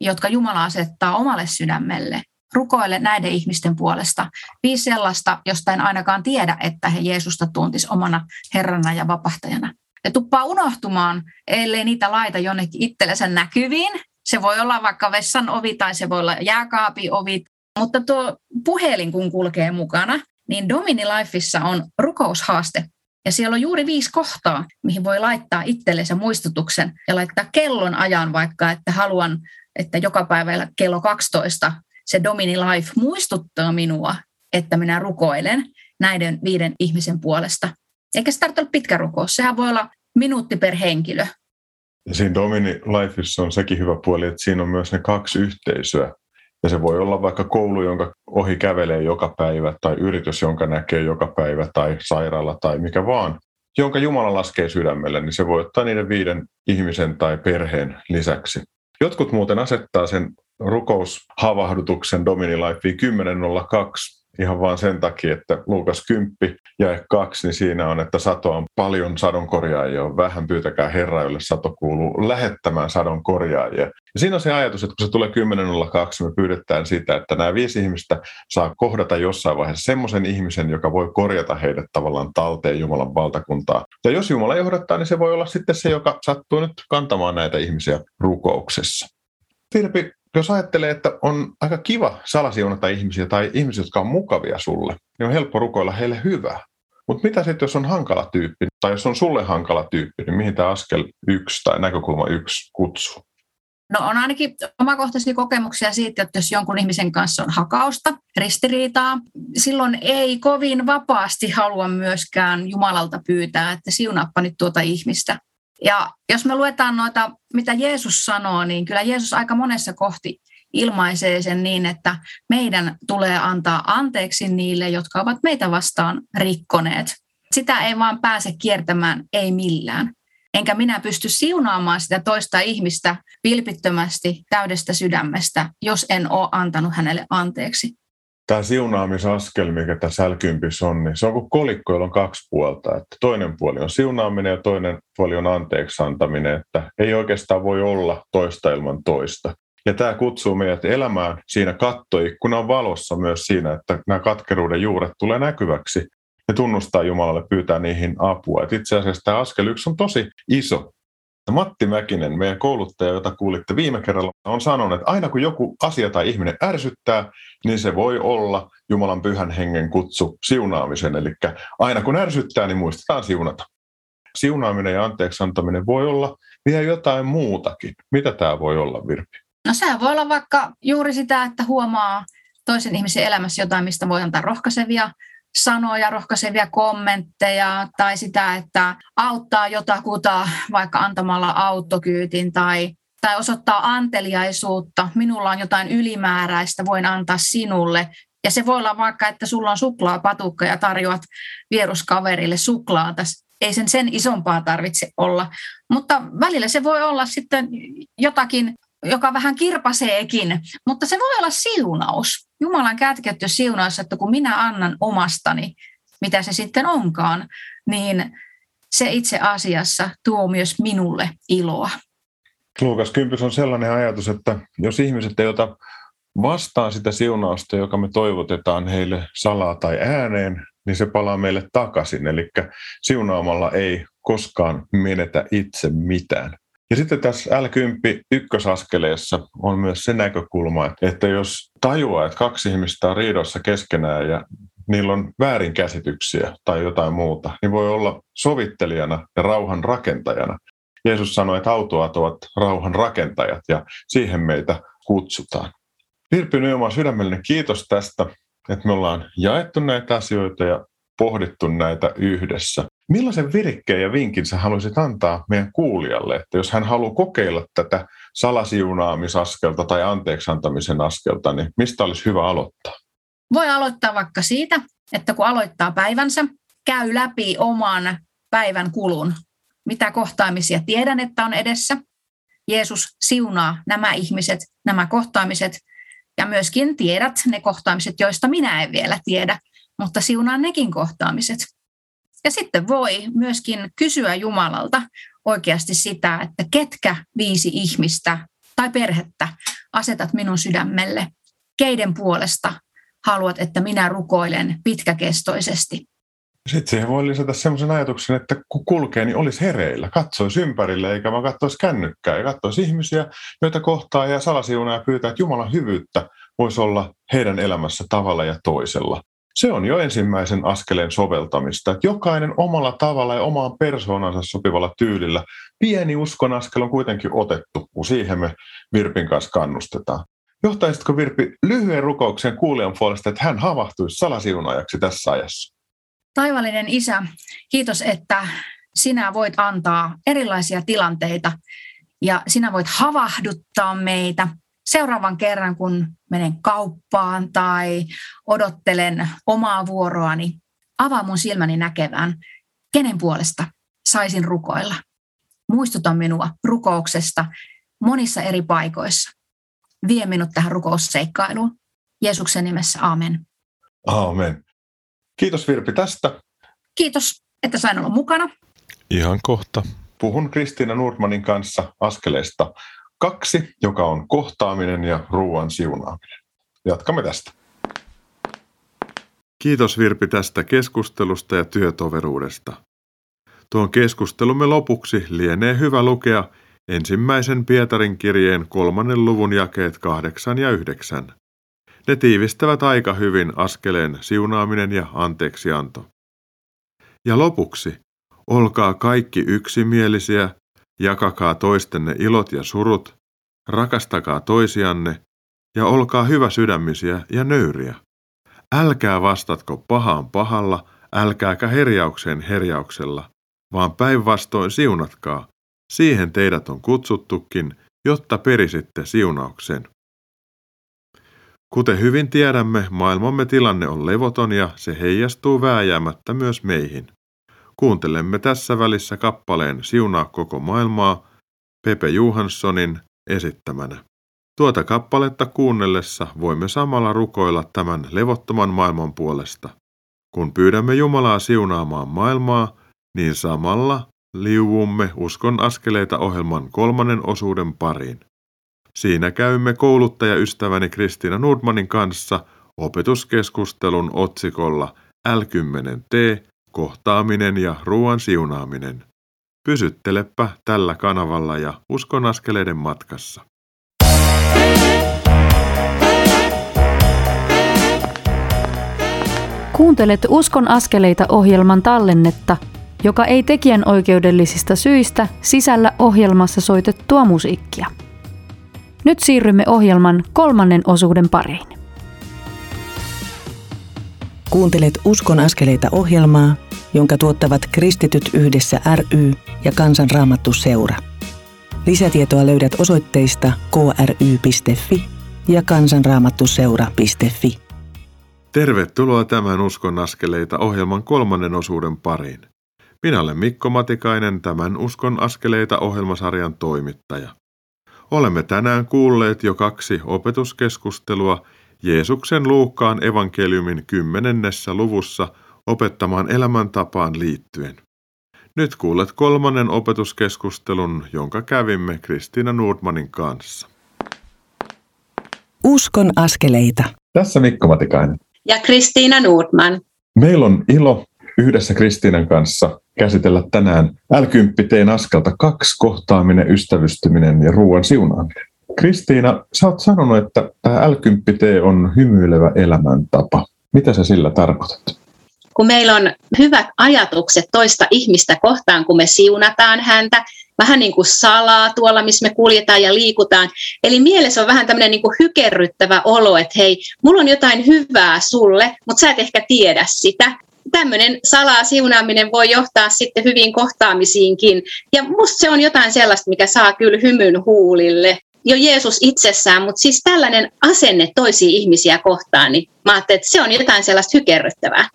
jotka Jumala asettaa omalle sydämelle. Rukoile näiden ihmisten puolesta. Viisi sellaista, josta en ainakaan tiedä, että he Jeesusta tuntis omana Herrana ja vapahtajana. Ja tuppaa unohtumaan, ellei niitä laita jonnekin itsellensä näkyviin. Se voi olla vaikka vessan ovi tai se voi olla jääkaapi ovi. Mutta tuo puhelin, kun kulkee mukana, niin Domini Lifeissa on rukoushaaste. Ja siellä on juuri viisi kohtaa, mihin voi laittaa itsellensä muistutuksen ja laittaa kellon ajan vaikka, että haluan, että joka päivä kello 12 se Domini Life muistuttaa minua, että minä rukoilen näiden viiden ihmisen puolesta. Eikä se tarvitse olla pitkä rukous, sehän voi olla minuutti per henkilö. Ja siinä Domini Lifeissa on sekin hyvä puoli, että siinä on myös ne kaksi yhteisöä. Ja se voi olla vaikka koulu, jonka ohi kävelee joka päivä, tai yritys, jonka näkee joka päivä, tai sairaala, tai mikä vaan, jonka Jumala laskee sydämelle, niin se voi ottaa niiden viiden ihmisen tai perheen lisäksi. Jotkut muuten asettaa sen rukoushavahdutuksen Domini Life 10.02 ihan vain sen takia, että Luukas 10 ja 2, niin siinä on, että sato on paljon sadonkorjaajia, on vähän pyytäkää Herra, jolle sato kuuluu lähettämään sadonkorjaajia. Ja siinä on se ajatus, että kun se tulee 10.02, me pyydetään sitä, että nämä viisi ihmistä saa kohdata jossain vaiheessa semmoisen ihmisen, joka voi korjata heidät tavallaan talteen Jumalan valtakuntaa. Ja jos Jumala johdattaa, niin se voi olla sitten se, joka sattuu nyt kantamaan näitä ihmisiä rukouksessa. Virpi, jos ajattelee, että on aika kiva salasiunata ihmisiä tai ihmisiä, jotka on mukavia sulle, niin on helppo rukoilla heille hyvää. Mutta mitä sitten, jos on hankala tyyppi, tai jos on sulle hankala tyyppi, niin mihin tämä askel yksi tai näkökulma yksi kutsuu? No on ainakin omakohtaisia kokemuksia siitä, että jos jonkun ihmisen kanssa on hakausta, ristiriitaa, silloin ei kovin vapaasti halua myöskään Jumalalta pyytää, että siunaappa nyt tuota ihmistä. Ja jos me luetaan noita, mitä Jeesus sanoo, niin kyllä Jeesus aika monessa kohti ilmaisee sen niin, että meidän tulee antaa anteeksi niille, jotka ovat meitä vastaan rikkoneet. Sitä ei vaan pääse kiertämään, ei millään. Enkä minä pysty siunaamaan sitä toista ihmistä vilpittömästi täydestä sydämestä, jos en ole antanut hänelle anteeksi tämä siunaamisaskel, mikä tässä l on, niin se on kuin kolikko, jolla on kaksi puolta. Että toinen puoli on siunaaminen ja toinen puoli on anteeksi antaminen, että ei oikeastaan voi olla toista ilman toista. Ja tämä kutsuu meidät elämään siinä kattoikkunan valossa myös siinä, että nämä katkeruuden juuret tulee näkyväksi ja tunnustaa Jumalalle, pyytää niihin apua. Et itse asiassa tämä askel yksi on tosi iso. Matti Mäkinen, meidän kouluttaja, jota kuulitte viime kerralla, on sanonut, että aina kun joku asia tai ihminen ärsyttää, niin se voi olla Jumalan pyhän hengen kutsu siunaamisen. Eli aina kun ärsyttää, niin muistetaan siunata. Siunaaminen ja anteeksi antaminen voi olla vielä jotain muutakin. Mitä tämä voi olla, Virpi? No sehän voi olla vaikka juuri sitä, että huomaa toisen ihmisen elämässä jotain, mistä voi antaa rohkaisevia sanoja, rohkaisevia kommentteja tai sitä, että auttaa jotakuta vaikka antamalla autokyytin tai, tai osoittaa anteliaisuutta. Minulla on jotain ylimääräistä, voin antaa sinulle. Ja se voi olla vaikka, että sulla on suklaapatukka ja tarjoat vieruskaverille suklaata. Ei sen sen isompaa tarvitse olla. Mutta välillä se voi olla sitten jotakin joka vähän kirpaseekin, mutta se voi olla siunaus. Jumalan kätketty siunaus, että kun minä annan omastani, mitä se sitten onkaan, niin se itse asiassa tuo myös minulle iloa. Luukas Kympys on sellainen ajatus, että jos ihmiset ei ota vastaan sitä siunausta, joka me toivotetaan heille salaa tai ääneen, niin se palaa meille takaisin. Eli siunaamalla ei koskaan menetä itse mitään. Ja sitten tässä L10 ykkösaskeleessa on myös se näkökulma, että jos tajuaa, että kaksi ihmistä on riidossa keskenään ja niillä on väärinkäsityksiä tai jotain muuta, niin voi olla sovittelijana ja rauhan rakentajana. Jeesus sanoi, että autoat ovat rauhan rakentajat ja siihen meitä kutsutaan. Virpi Nyoma, sydämellinen kiitos tästä, että me ollaan jaettu näitä asioita ja pohdittu näitä yhdessä. Millaisen virikkeen ja vinkin sä haluaisit antaa meidän kuulijalle, että jos hän haluaa kokeilla tätä salasiunaamisaskelta tai anteeksantamisen askelta, niin mistä olisi hyvä aloittaa? Voi aloittaa vaikka siitä, että kun aloittaa päivänsä, käy läpi oman päivän kulun, mitä kohtaamisia tiedän, että on edessä. Jeesus siunaa nämä ihmiset, nämä kohtaamiset ja myöskin tiedät ne kohtaamiset, joista minä en vielä tiedä, mutta siunaa nekin kohtaamiset. Ja sitten voi myöskin kysyä Jumalalta oikeasti sitä, että ketkä viisi ihmistä tai perhettä asetat minun sydämelle, keiden puolesta haluat, että minä rukoilen pitkäkestoisesti. Sitten siihen voi lisätä sellaisen ajatuksen, että kun kulkee, niin olisi hereillä, katsoisi ympärille, eikä vaan katsoisi kännykkää ja katsoisi ihmisiä, joita kohtaa ja salasiunaa ja pyytää, että Jumalan hyvyyttä voisi olla heidän elämässä tavalla ja toisella. Se on jo ensimmäisen askeleen soveltamista, jokainen omalla tavalla ja omaan persoonansa sopivalla tyylillä. Pieni uskon askel on kuitenkin otettu, kun siihen me Virpin kanssa kannustetaan. Johtaisitko Virpi lyhyen rukouksen kuulijan puolesta, että hän havahtuisi salasiunajaksi tässä ajassa? Taivallinen Isä, kiitos, että sinä voit antaa erilaisia tilanteita ja sinä voit havahduttaa meitä seuraavan kerran, kun menen kauppaan tai odottelen omaa vuoroani. Avaa mun silmäni näkevään, kenen puolesta saisin rukoilla. Muistuta minua rukouksesta monissa eri paikoissa. Vie minut tähän rukousseikkailuun. Jeesuksen nimessä, amen. Amen. Kiitos Virpi tästä. Kiitos, että sain olla mukana. Ihan kohta. Puhun Kristiina Nurmanin kanssa askeleesta kaksi, joka on kohtaaminen ja ruoan siunaaminen. Jatkamme tästä. Kiitos Virpi tästä keskustelusta ja työtoveruudesta. Tuon keskustelumme lopuksi lienee hyvä lukea ensimmäisen Pietarin kirjeen kolmannen luvun jakeet kahdeksan ja yhdeksän. Ne tiivistävät aika hyvin askeleen siunaaminen ja anteeksianto. Ja lopuksi, olkaa kaikki yksimielisiä, jakakaa toistenne ilot ja surut, rakastakaa toisianne ja olkaa hyvä sydämisiä ja nöyriä. Älkää vastatko pahaan pahalla, älkääkä herjaukseen herjauksella, vaan päinvastoin siunatkaa. Siihen teidät on kutsuttukin, jotta perisitte siunauksen. Kuten hyvin tiedämme, maailmamme tilanne on levoton ja se heijastuu vääjäämättä myös meihin. Kuuntelemme tässä välissä kappaleen Siunaa koko maailmaa Pepe Johanssonin esittämänä. Tuota kappaletta kuunnellessa voimme samalla rukoilla tämän levottoman maailman puolesta. Kun pyydämme Jumalaa siunaamaan maailmaa, niin samalla liuumme uskon askeleita ohjelman kolmannen osuuden pariin. Siinä käymme kouluttajaystäväni Kristiina Nordmanin kanssa opetuskeskustelun otsikolla L10T, kohtaaminen ja ruoan siunaaminen. Pysyttelepä tällä kanavalla ja uskon askeleiden matkassa. Kuuntelet Uskon askeleita ohjelman tallennetta, joka ei tekijän oikeudellisista syistä sisällä ohjelmassa soitettua musiikkia. Nyt siirrymme ohjelman kolmannen osuuden pariin. Kuuntelet Uskon askeleita ohjelmaa, jonka tuottavat Kristityt yhdessä ry ja Kansanraamattu seura. Lisätietoa löydät osoitteista kry.fi ja kansanraamattuseura.fi. Tervetuloa tämän Uskon askeleita ohjelman kolmannen osuuden pariin. Minä olen Mikko Matikainen, tämän Uskon askeleita ohjelmasarjan toimittaja. Olemme tänään kuulleet jo kaksi opetuskeskustelua Jeesuksen Luukkaan evankeliumin kymmenennessä luvussa opettamaan elämäntapaan liittyen. Nyt kuulet kolmannen opetuskeskustelun, jonka kävimme Kristiina Nordmanin kanssa. Uskon askeleita. Tässä Mikko Matikainen. Ja Kristiina Nordman. Meillä on ilo yhdessä Kristiinan kanssa käsitellä tänään l teen askelta kaksi kohtaaminen, ystävystyminen ja ruoan siunaaminen. Kristiina, sä oot sanonut, että tämä l on hymyilevä elämäntapa. Mitä sä sillä tarkoitat? Kun meillä on hyvät ajatukset toista ihmistä kohtaan, kun me siunataan häntä, vähän niin kuin salaa tuolla, missä me kuljetaan ja liikutaan. Eli mielessä on vähän tämmöinen niin kuin hykerryttävä olo, että hei, mulla on jotain hyvää sulle, mutta sä et ehkä tiedä sitä tämmöinen salaa siunaaminen voi johtaa sitten hyviin kohtaamisiinkin. Ja musta se on jotain sellaista, mikä saa kyllä hymyn huulille. Jo Jeesus itsessään, mutta siis tällainen asenne toisiin ihmisiä kohtaan, niin mä ajattelin, että se on jotain sellaista hykerryttävää.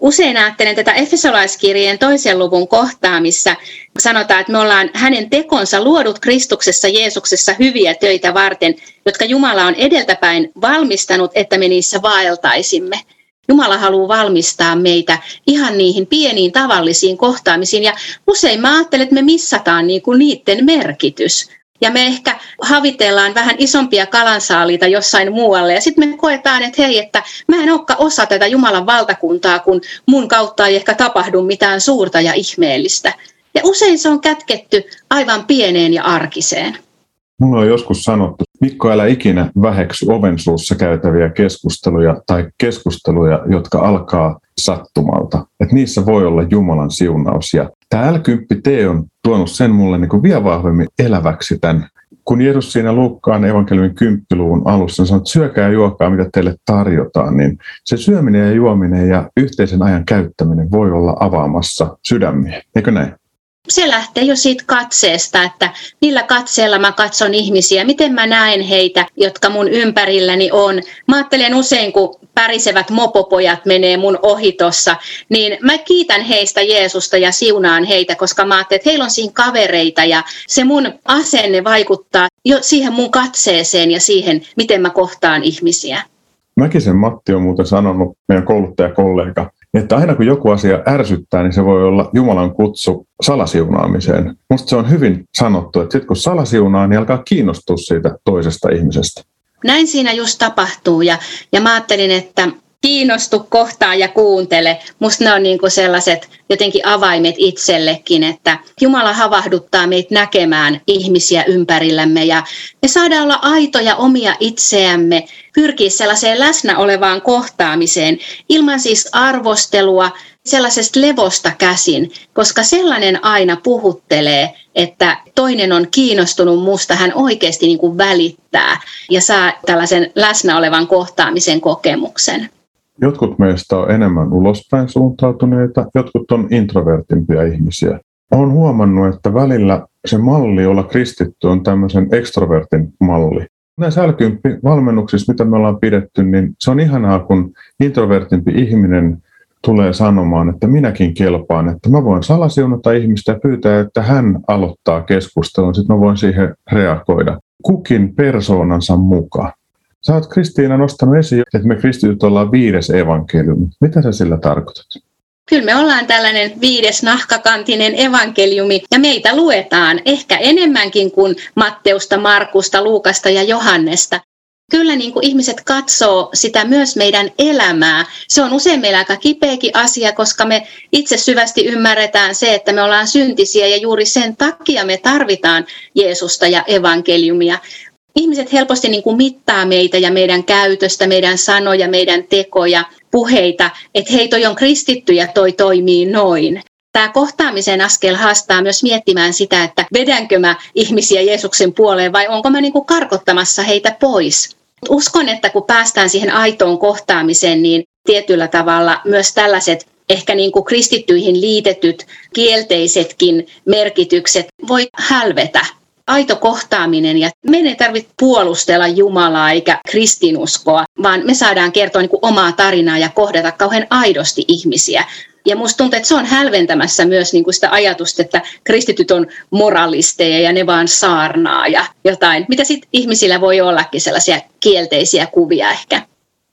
Usein ajattelen tätä Efesolaiskirjeen toisen luvun kohtaa, missä sanotaan, että me ollaan hänen tekonsa luodut Kristuksessa Jeesuksessa hyviä töitä varten, jotka Jumala on edeltäpäin valmistanut, että me niissä vaeltaisimme. Jumala haluaa valmistaa meitä ihan niihin pieniin tavallisiin kohtaamisiin ja usein mä ajattelen, että me missataan niin kuin niiden merkitys. Ja me ehkä havitellaan vähän isompia kalansaaliita jossain muualle ja sitten me koetaan, että hei, että mä en olekaan osa tätä Jumalan valtakuntaa, kun mun kautta ei ehkä tapahdu mitään suurta ja ihmeellistä. Ja usein se on kätketty aivan pieneen ja arkiseen. Mulla on joskus sanottu, Mikko, älä ikinä väheksy oven suussa käytäviä keskusteluja tai keskusteluja, jotka alkaa sattumalta. Että niissä voi olla Jumalan siunaus. Ja tämä L10T on tuonut sen mulle niin kuin vielä vahvemmin eläväksi tämän. Kun Jeesus siinä Luukkaan evankeliumin kymppiluvun alussa sanoo, että syökää ja juokaa, mitä teille tarjotaan, niin se syöminen ja juominen ja yhteisen ajan käyttäminen voi olla avaamassa sydämiä. Eikö näin? se lähtee jo siitä katseesta, että millä katseella mä katson ihmisiä, miten mä näen heitä, jotka mun ympärilläni on. Mä ajattelen usein, kun pärisevät mopopojat menee mun ohitossa, niin mä kiitän heistä Jeesusta ja siunaan heitä, koska mä ajattelen, että heillä on siinä kavereita ja se mun asenne vaikuttaa jo siihen mun katseeseen ja siihen, miten mä kohtaan ihmisiä. Mäkisen Matti on muuten sanonut, meidän kouluttajakollega, että aina kun joku asia ärsyttää, niin se voi olla Jumalan kutsu salasiunaamiseen. Musta se on hyvin sanottu, että sitten kun salasiunaa, niin alkaa kiinnostua siitä toisesta ihmisestä. Näin siinä just tapahtuu ja, ja mä ajattelin, että kiinnostu kohtaa ja kuuntele. Musta ne on niin kuin sellaiset jotenkin avaimet itsellekin, että Jumala havahduttaa meitä näkemään ihmisiä ympärillämme ja me saadaan olla aitoja omia itseämme, pyrkiä sellaiseen läsnä olevaan kohtaamiseen ilman siis arvostelua, sellaisesta levosta käsin, koska sellainen aina puhuttelee, että toinen on kiinnostunut musta, hän oikeasti niin kuin välittää ja saa tällaisen läsnä olevan kohtaamisen kokemuksen. Jotkut meistä on enemmän ulospäin suuntautuneita, jotkut on introvertimpia ihmisiä. Olen huomannut, että välillä se malli olla kristitty on tämmöisen ekstrovertin malli. Näissä l valmennuksissa, mitä me ollaan pidetty, niin se on ihanaa, kun introvertimpi ihminen tulee sanomaan, että minäkin kelpaan, että mä voin salasiunata ihmistä ja pyytää, että hän aloittaa keskustelun, sitten mä voin siihen reagoida. Kukin persoonansa mukaan. Sä oot Kristiina nostanut esiin, että me kristityt ollaan viides evankeliumi. Mitä sä sillä tarkoitat? Kyllä me ollaan tällainen viides nahkakantinen evankeliumi ja meitä luetaan ehkä enemmänkin kuin Matteusta, Markusta, Luukasta ja Johannesta. Kyllä niin kuin ihmiset katsoo sitä myös meidän elämää. Se on usein meillä aika kipeäkin asia, koska me itse syvästi ymmärretään se, että me ollaan syntisiä ja juuri sen takia me tarvitaan Jeesusta ja evankeliumia ihmiset helposti niin kuin mittaa meitä ja meidän käytöstä, meidän sanoja, meidän tekoja, puheita, että hei toi on kristitty ja toi toimii noin. Tämä kohtaamisen askel haastaa myös miettimään sitä, että vedänkö mä ihmisiä Jeesuksen puoleen vai onko mä niin kuin karkottamassa heitä pois. Uskon, että kun päästään siihen aitoon kohtaamiseen, niin tietyllä tavalla myös tällaiset ehkä niin kuin kristittyihin liitetyt kielteisetkin merkitykset voi hälvetä aito kohtaaminen ja meidän ei tarvitse puolustella Jumalaa eikä kristinuskoa, vaan me saadaan kertoa niin kuin omaa tarinaa ja kohdata kauhean aidosti ihmisiä. Ja musta tuntuu, että se on hälventämässä myös niin kuin sitä ajatusta, että kristityt on moralisteja ja ne vaan saarnaa ja jotain. Mitä sitten ihmisillä voi ollakin sellaisia kielteisiä kuvia ehkä?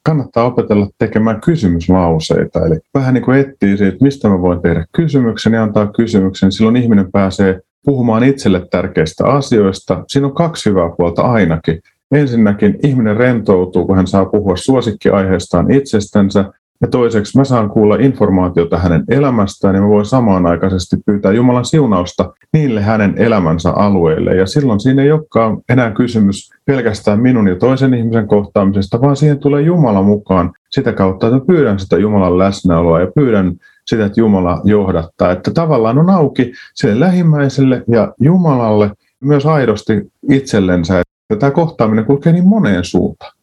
kannattaa opetella tekemään kysymyslauseita. Eli vähän niin kuin etsii siitä, mistä mä voin tehdä kysymyksen ja antaa kysymyksen. Silloin ihminen pääsee puhumaan itselle tärkeistä asioista. Siinä on kaksi hyvää puolta ainakin. Ensinnäkin ihminen rentoutuu, kun hän saa puhua suosikkiaiheestaan itsestänsä, ja toiseksi mä saan kuulla informaatiota hänen elämästään ja mä voin samaan aikaisesti pyytää Jumalan siunausta niille hänen elämänsä alueille. Ja silloin siinä ei olekaan enää kysymys pelkästään minun ja toisen ihmisen kohtaamisesta, vaan siihen tulee Jumala mukaan sitä kautta, että pyydän sitä Jumalan läsnäoloa ja pyydän sitä, että Jumala johdattaa. Että tavallaan on auki sille lähimmäiselle ja Jumalalle myös aidosti itsellensä. Ja tämä kohtaaminen kulkee niin moneen suuntaan.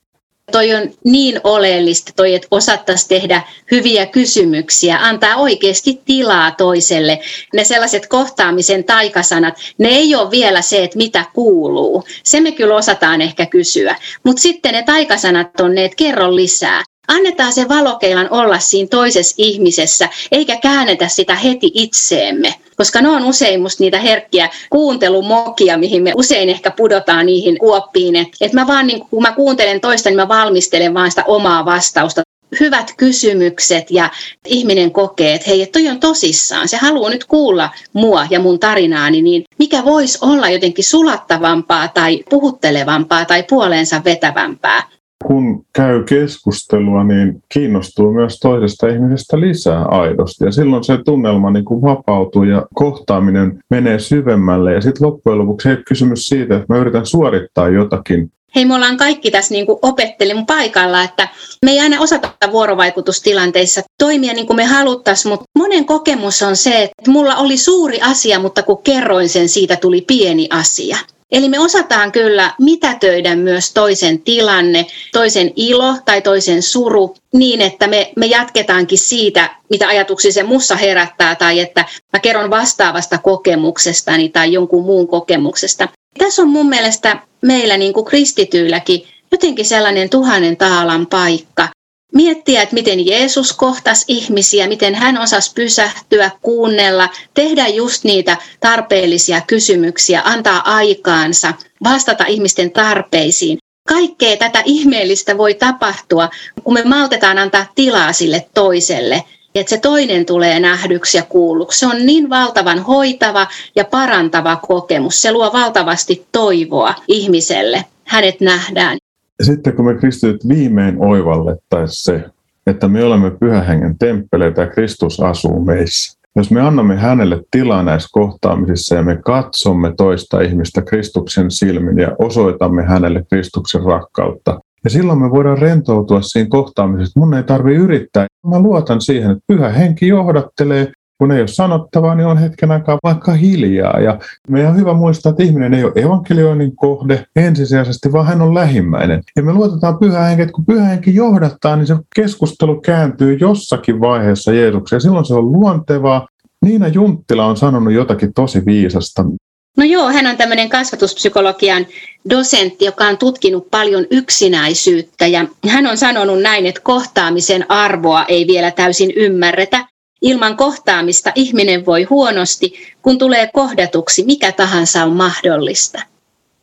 Toi on niin oleellista, toi, että osattaisiin tehdä hyviä kysymyksiä, antaa oikeasti tilaa toiselle. Ne sellaiset kohtaamisen taikasanat, ne ei ole vielä se, että mitä kuuluu. Se me kyllä osataan ehkä kysyä. Mutta sitten ne taikasanat on ne, että kerro lisää Annetaan se valokeilan olla siinä toisessa ihmisessä, eikä käännetä sitä heti itseemme. Koska ne on usein musta niitä herkkiä kuuntelumokia, mihin me usein ehkä pudotaan niihin kuoppiin. Että et mä vaan, niin kun mä kuuntelen toista, niin mä valmistelen vaan sitä omaa vastausta. Hyvät kysymykset ja ihminen kokee, että hei, että toi on tosissaan, se haluaa nyt kuulla mua ja mun tarinaani, niin mikä voisi olla jotenkin sulattavampaa tai puhuttelevampaa tai puoleensa vetävämpää kun käy keskustelua, niin kiinnostuu myös toisesta ihmisestä lisää aidosti. Ja silloin se tunnelma niin kuin vapautuu ja kohtaaminen menee syvemmälle. Ja sitten loppujen lopuksi ei kysymys siitä, että mä yritän suorittaa jotakin. Hei, me ollaan kaikki tässä niin opettelun paikalla, että me ei aina osata vuorovaikutustilanteissa toimia niin kuin me haluttaisiin, mutta monen kokemus on se, että mulla oli suuri asia, mutta kun kerroin sen, siitä tuli pieni asia. Eli me osataan kyllä mitätöidä myös toisen tilanne, toisen ilo tai toisen suru niin, että me, me jatketaankin siitä, mitä ajatuksia se mussa herättää tai että mä kerron vastaavasta kokemuksestani tai jonkun muun kokemuksesta. Tässä on mun mielestä meillä niin kuin kristityilläkin jotenkin sellainen tuhannen taalan paikka, miettiä, että miten Jeesus kohtasi ihmisiä, miten hän osasi pysähtyä, kuunnella, tehdä just niitä tarpeellisia kysymyksiä, antaa aikaansa, vastata ihmisten tarpeisiin. Kaikkea tätä ihmeellistä voi tapahtua, kun me maltetaan antaa tilaa sille toiselle, että se toinen tulee nähdyksi ja kuulluksi. Se on niin valtavan hoitava ja parantava kokemus. Se luo valtavasti toivoa ihmiselle. Hänet nähdään. Ja sitten kun me kristityt viimein oivallettaisiin se, että me olemme pyhän hengen temppeleitä ja Kristus asuu meissä. Jos me annamme hänelle tilaa näissä kohtaamisissa ja me katsomme toista ihmistä Kristuksen silmin ja osoitamme hänelle Kristuksen rakkautta, ja silloin me voidaan rentoutua siinä kohtaamisessa. Mun ei tarvitse yrittää. Mä luotan siihen, että pyhä henki johdattelee kun ei ole sanottavaa, niin on hetken aikaa vaikka hiljaa. Ja meidän on hyvä muistaa, että ihminen ei ole evankelioinnin kohde ensisijaisesti, vaan hän on lähimmäinen. Ja me luotetaan pyhä henki, että kun pyhä henki johdattaa, niin se keskustelu kääntyy jossakin vaiheessa Jeesukseen. Silloin se on luontevaa. Niina Junttila on sanonut jotakin tosi viisasta. No joo, hän on tämmöinen kasvatuspsykologian dosentti, joka on tutkinut paljon yksinäisyyttä ja hän on sanonut näin, että kohtaamisen arvoa ei vielä täysin ymmärretä. Ilman kohtaamista ihminen voi huonosti, kun tulee kohdatuksi mikä tahansa on mahdollista.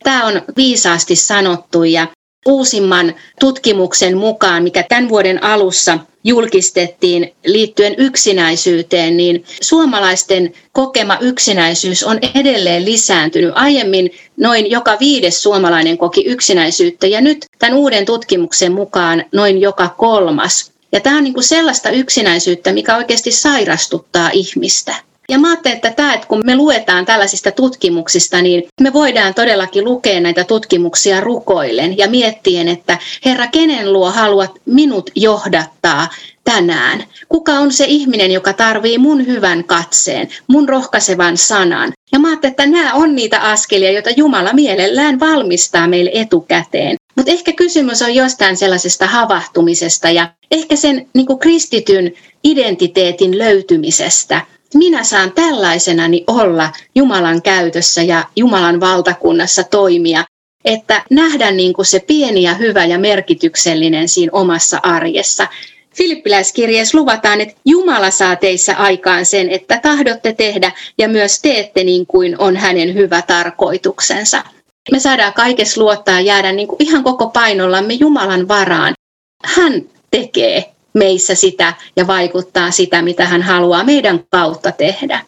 Tämä on viisaasti sanottu ja uusimman tutkimuksen mukaan, mikä tämän vuoden alussa julkistettiin liittyen yksinäisyyteen, niin suomalaisten kokema yksinäisyys on edelleen lisääntynyt. Aiemmin noin joka viides suomalainen koki yksinäisyyttä ja nyt tämän uuden tutkimuksen mukaan noin joka kolmas. Ja tämä on niin kuin sellaista yksinäisyyttä, mikä oikeasti sairastuttaa ihmistä. Ja mä ajattelen, että tämä, että kun me luetaan tällaisista tutkimuksista, niin me voidaan todellakin lukea näitä tutkimuksia rukoillen ja miettien, että Herra, kenen luo haluat minut johdattaa tänään? Kuka on se ihminen, joka tarvii mun hyvän katseen, mun rohkaisevan sanan? Ja mä ajattelen, että nämä on niitä askelia, joita Jumala mielellään valmistaa meille etukäteen. Mutta ehkä kysymys on jostain sellaisesta havahtumisesta ja ehkä sen niin kristityn identiteetin löytymisestä. Minä saan tällaisenani olla Jumalan käytössä ja Jumalan valtakunnassa toimia, että nähdä niin se pieni ja hyvä ja merkityksellinen siinä omassa arjessa. Filippiläiskirjeessä luvataan, että Jumala saa teissä aikaan sen, että tahdotte tehdä ja myös teette niin kuin on hänen hyvä tarkoituksensa. Me saadaan kaikessa luottaa jäädä niin kuin ihan koko painollamme Jumalan varaan. Hän tekee meissä sitä ja vaikuttaa sitä, mitä hän haluaa meidän kautta tehdä.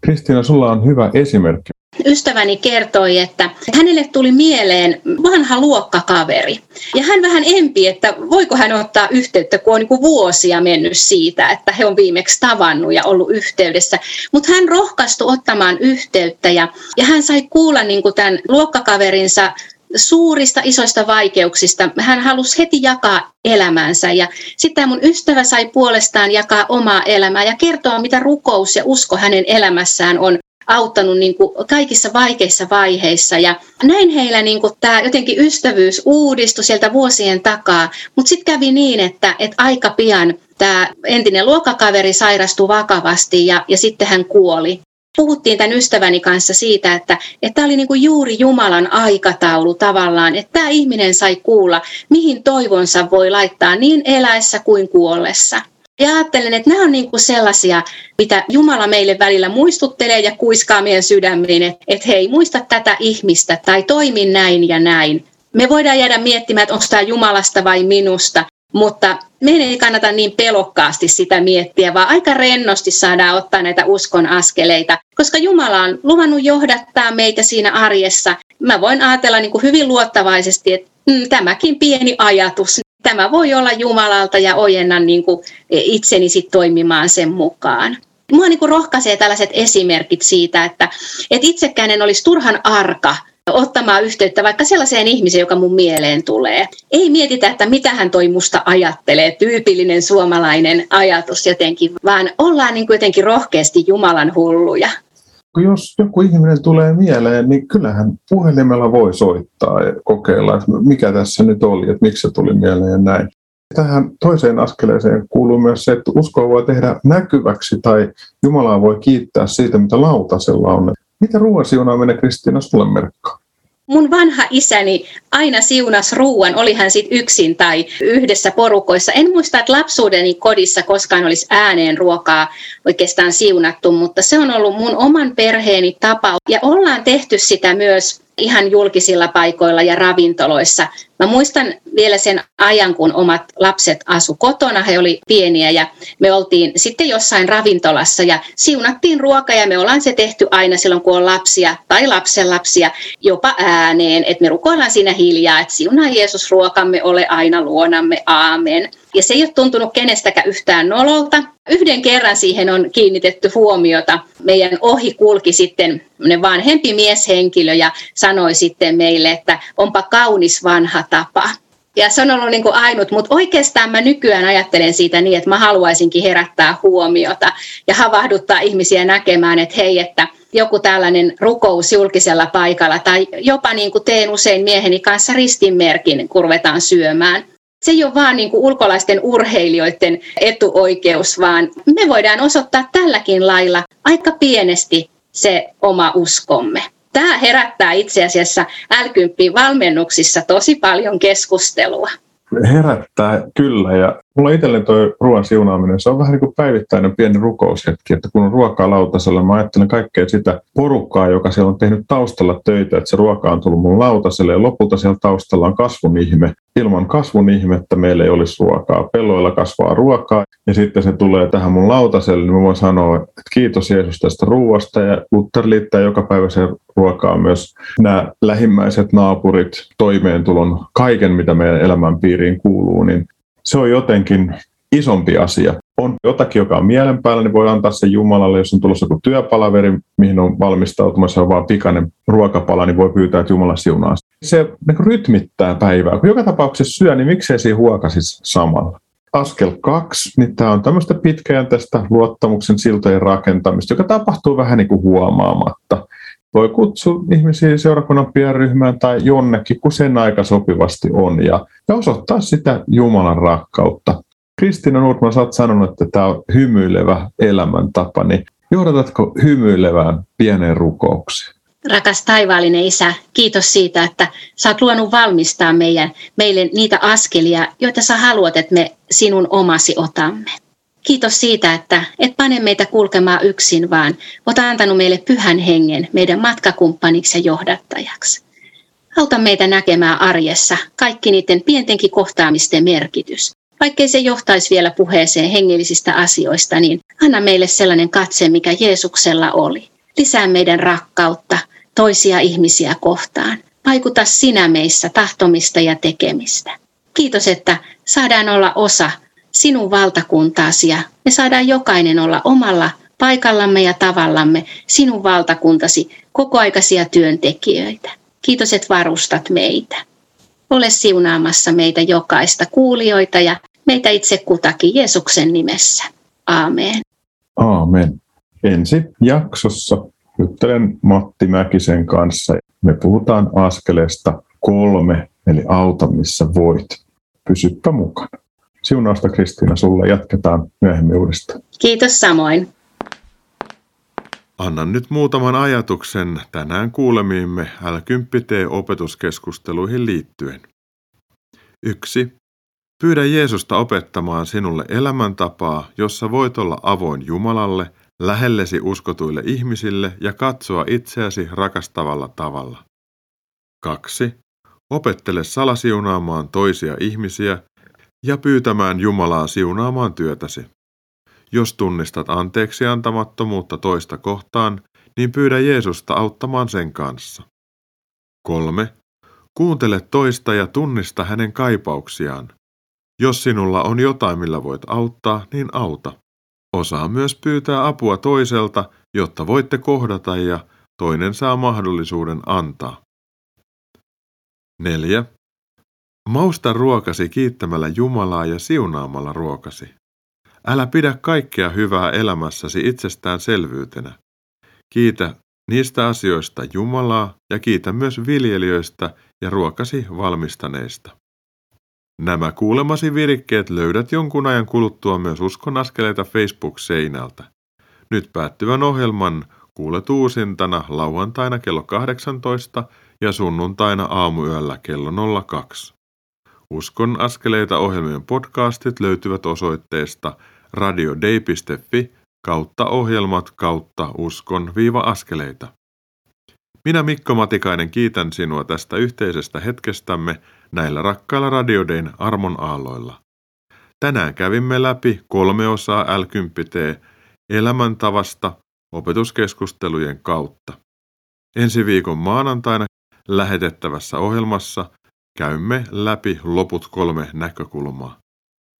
Kristiina, sulla on hyvä esimerkki ystäväni kertoi, että hänelle tuli mieleen vanha luokkakaveri. Ja hän vähän empi, että voiko hän ottaa yhteyttä, kun on niin vuosia mennyt siitä, että he on viimeksi tavannut ja ollut yhteydessä. Mutta hän rohkaistui ottamaan yhteyttä ja, ja hän sai kuulla niin kuin tämän luokkakaverinsa suurista isoista vaikeuksista. Hän halusi heti jakaa elämänsä ja sitten mun ystävä sai puolestaan jakaa omaa elämää ja kertoa, mitä rukous ja usko hänen elämässään on auttanut niin kuin kaikissa vaikeissa vaiheissa. Ja näin heillä niin kuin tämä jotenkin ystävyys uudistui sieltä vuosien takaa, mutta sitten kävi niin, että, että aika pian tämä entinen luokkakaveri sairastui vakavasti ja, ja sitten hän kuoli. puhuttiin tämän ystäväni kanssa siitä, että tämä oli niin kuin juuri Jumalan aikataulu tavallaan, että tämä ihminen sai kuulla, mihin toivonsa voi laittaa niin eläessä kuin kuollessa. Ja ajattelen, että nämä on niin kuin sellaisia, mitä Jumala meille välillä muistuttelee ja kuiskaa meidän sydämiin, että, että hei, muista tätä ihmistä tai toimi näin ja näin. Me voidaan jäädä miettimään, että onko tämä Jumalasta vai minusta, mutta meidän ei kannata niin pelokkaasti sitä miettiä, vaan aika rennosti saadaan ottaa näitä uskon askeleita, koska Jumala on luvannut johdattaa meitä siinä arjessa. Mä voin ajatella niin kuin hyvin luottavaisesti, että mm, tämäkin pieni ajatus, tämä voi olla Jumalalta ja ojennan niin kuin itseni sit toimimaan sen mukaan. Mua niin kuin rohkaisee tällaiset esimerkit siitä, että, että itsekään en olisi turhan arka ottamaan yhteyttä vaikka sellaiseen ihmiseen, joka mun mieleen tulee. Ei mietitä, että mitä hän toi musta ajattelee, tyypillinen suomalainen ajatus jotenkin, vaan ollaan niin kuin jotenkin rohkeasti Jumalan hulluja. Jos joku ihminen tulee mieleen, niin kyllähän puhelimella voi soittaa ja kokeilla, että mikä tässä nyt oli, että miksi se tuli mieleen ja näin. Tähän toiseen askeleeseen kuuluu myös se, että uskoa voi tehdä näkyväksi tai Jumalaa voi kiittää siitä, mitä lautasella on. Mitä ruoan siunaaminen Kristiina sulle merkkaa? Mun vanha isäni aina siunas ruuan, oli hän sitten yksin tai yhdessä porukoissa. En muista, että lapsuudeni kodissa koskaan olisi ääneen ruokaa oikeastaan siunattu, mutta se on ollut mun oman perheeni tapa. Ja ollaan tehty sitä myös ihan julkisilla paikoilla ja ravintoloissa. Mä muistan vielä sen ajan, kun omat lapset asu kotona, he oli pieniä ja me oltiin sitten jossain ravintolassa ja siunattiin ruokaa ja me ollaan se tehty aina silloin, kun on lapsia tai lapsenlapsia jopa ääneen, että me rukoillaan siinä hiljaa, että siunaa Jeesus ruokamme, ole aina luonamme, aamen. Ja se ei ole tuntunut kenestäkään yhtään nololta. Yhden kerran siihen on kiinnitetty huomiota. Meidän ohi kulki sitten vanhempi mieshenkilö ja sanoi sitten meille, että onpa kaunis vanha tapa. Ja se on ollut niin kuin ainut, mutta oikeastaan mä nykyään ajattelen siitä niin, että mä haluaisinkin herättää huomiota ja havahduttaa ihmisiä näkemään, että hei, että joku tällainen rukous julkisella paikalla tai jopa niin kuin teen usein mieheni kanssa ristinmerkin, kun ruvetaan syömään se ei ole vaan niin kuin ulkolaisten urheilijoiden etuoikeus, vaan me voidaan osoittaa tälläkin lailla aika pienesti se oma uskomme. Tämä herättää itse asiassa l valmennuksissa tosi paljon keskustelua. Herättää kyllä ja mulla itselleni tuo ruoan siunaaminen, se on vähän niin kuin päivittäinen pieni rukoushetki, että kun on ruokaa lautasella, mä ajattelen kaikkea sitä porukkaa, joka siellä on tehnyt taustalla töitä, että se ruoka on tullut mun lautaselle ja lopulta siellä taustalla on kasvun ihme. Ilman kasvun ihmettä meillä ei olisi ruokaa. Pelloilla kasvaa ruokaa ja sitten se tulee tähän mun lautaselle, niin mä voin sanoa, että kiitos Jeesus tästä ruoasta ja Luther liittää joka päivä sen ruokaa myös nämä lähimmäiset naapurit, toimeentulon, kaiken mitä meidän elämän piiriin kuuluu, niin se on jotenkin isompi asia. On jotakin, joka on mielen päällä, niin voi antaa se Jumalalle, jos on tulossa joku työpalaveri, mihin on valmistautumassa, on vaan pikainen ruokapala, niin voi pyytää, että Jumala siunaa. Se niin rytmittää päivää. Kun joka tapauksessa syö, niin miksei siinä huokasisi samalla? Askel kaksi, niin tämä on tämmöistä pitkäjänteistä luottamuksen siltojen rakentamista, joka tapahtuu vähän niin kuin huomaamatta. Voi kutsua ihmisiä seurakunnan pienryhmään tai jonnekin, kun sen aika sopivasti on, ja, ja osoittaa sitä Jumalan rakkautta. Kristiina Nordman, sä oot sanonut, että tämä on hymyilevä elämäntapa, niin johdatatko hymyilevään pieneen rukoukseen? Rakas taivaallinen Isä, kiitos siitä, että sä oot luonut valmistaa meidän, meille niitä askelia, joita sä haluat, että me sinun omasi otamme. Kiitos siitä, että et pane meitä kulkemaan yksin, vaan oot antanut meille pyhän hengen meidän matkakumppaniksi ja johdattajaksi. Auta meitä näkemään arjessa kaikki niiden pientenkin kohtaamisten merkitys. Vaikkei se johtaisi vielä puheeseen hengellisistä asioista, niin anna meille sellainen katse, mikä Jeesuksella oli. Lisää meidän rakkautta toisia ihmisiä kohtaan. Vaikuta sinä meissä tahtomista ja tekemistä. Kiitos, että saadaan olla osa sinun valtakuntaasi ja me saadaan jokainen olla omalla paikallamme ja tavallamme sinun valtakuntasi kokoaikaisia työntekijöitä. Kiitos, että varustat meitä. Ole siunaamassa meitä jokaista kuulijoita ja meitä itse kutakin Jeesuksen nimessä. Aamen. Aamen. Ensi jaksossa juttelen Matti Mäkisen kanssa. Me puhutaan askeleesta kolme, eli auta missä voit. Pysyppä mukana. Siunausta Kristiina sulle. Jatketaan myöhemmin uudestaan. Kiitos samoin. Annan nyt muutaman ajatuksen tänään kuulemiimme L10T-opetuskeskusteluihin liittyen. 1. Pyydä Jeesusta opettamaan sinulle elämäntapaa, jossa voit olla avoin Jumalalle, lähellesi uskotuille ihmisille ja katsoa itseäsi rakastavalla tavalla. 2. Opettele salasiunaamaan toisia ihmisiä ja pyytämään Jumalaa siunaamaan työtäsi. Jos tunnistat anteeksi antamattomuutta toista kohtaan, niin pyydä Jeesusta auttamaan sen kanssa. 3. Kuuntele toista ja tunnista hänen kaipauksiaan. Jos sinulla on jotain, millä voit auttaa, niin auta. Osaa myös pyytää apua toiselta, jotta voitte kohdata ja toinen saa mahdollisuuden antaa. 4. Mausta ruokasi kiittämällä Jumalaa ja siunaamalla ruokasi. Älä pidä kaikkea hyvää elämässäsi itsestäänselvyytenä. Kiitä niistä asioista Jumalaa ja kiitä myös viljelijöistä ja ruokasi valmistaneista. Nämä kuulemasi virikkeet löydät jonkun ajan kuluttua myös Uskon askeleita Facebook-seinältä. Nyt päättyvän ohjelman kuulet uusintana lauantaina kello 18 ja sunnuntaina aamuyöllä kello 02. Uskon askeleita ohjelmien podcastit löytyvät osoitteesta radiodei.fi kautta ohjelmat kautta uskon-askeleita. Minä Mikko Matikainen kiitän sinua tästä yhteisestä hetkestämme näillä rakkailla radiodein armon aalloilla. Tänään kävimme läpi kolme osaa L10T elämäntavasta opetuskeskustelujen kautta. Ensi viikon maanantaina lähetettävässä ohjelmassa käymme läpi loput kolme näkökulmaa.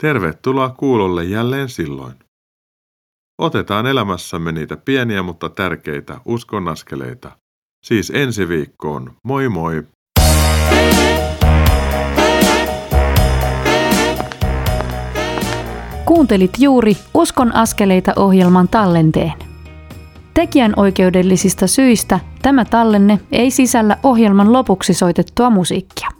Tervetuloa kuulolle jälleen silloin. Otetaan elämässämme niitä pieniä mutta tärkeitä uskonnaskeleita. Siis ensi viikkoon. Moi moi! Kuuntelit juuri Uskon askeleita ohjelman tallenteen. Tekijän oikeudellisista syistä tämä tallenne ei sisällä ohjelman lopuksi soitettua musiikkia.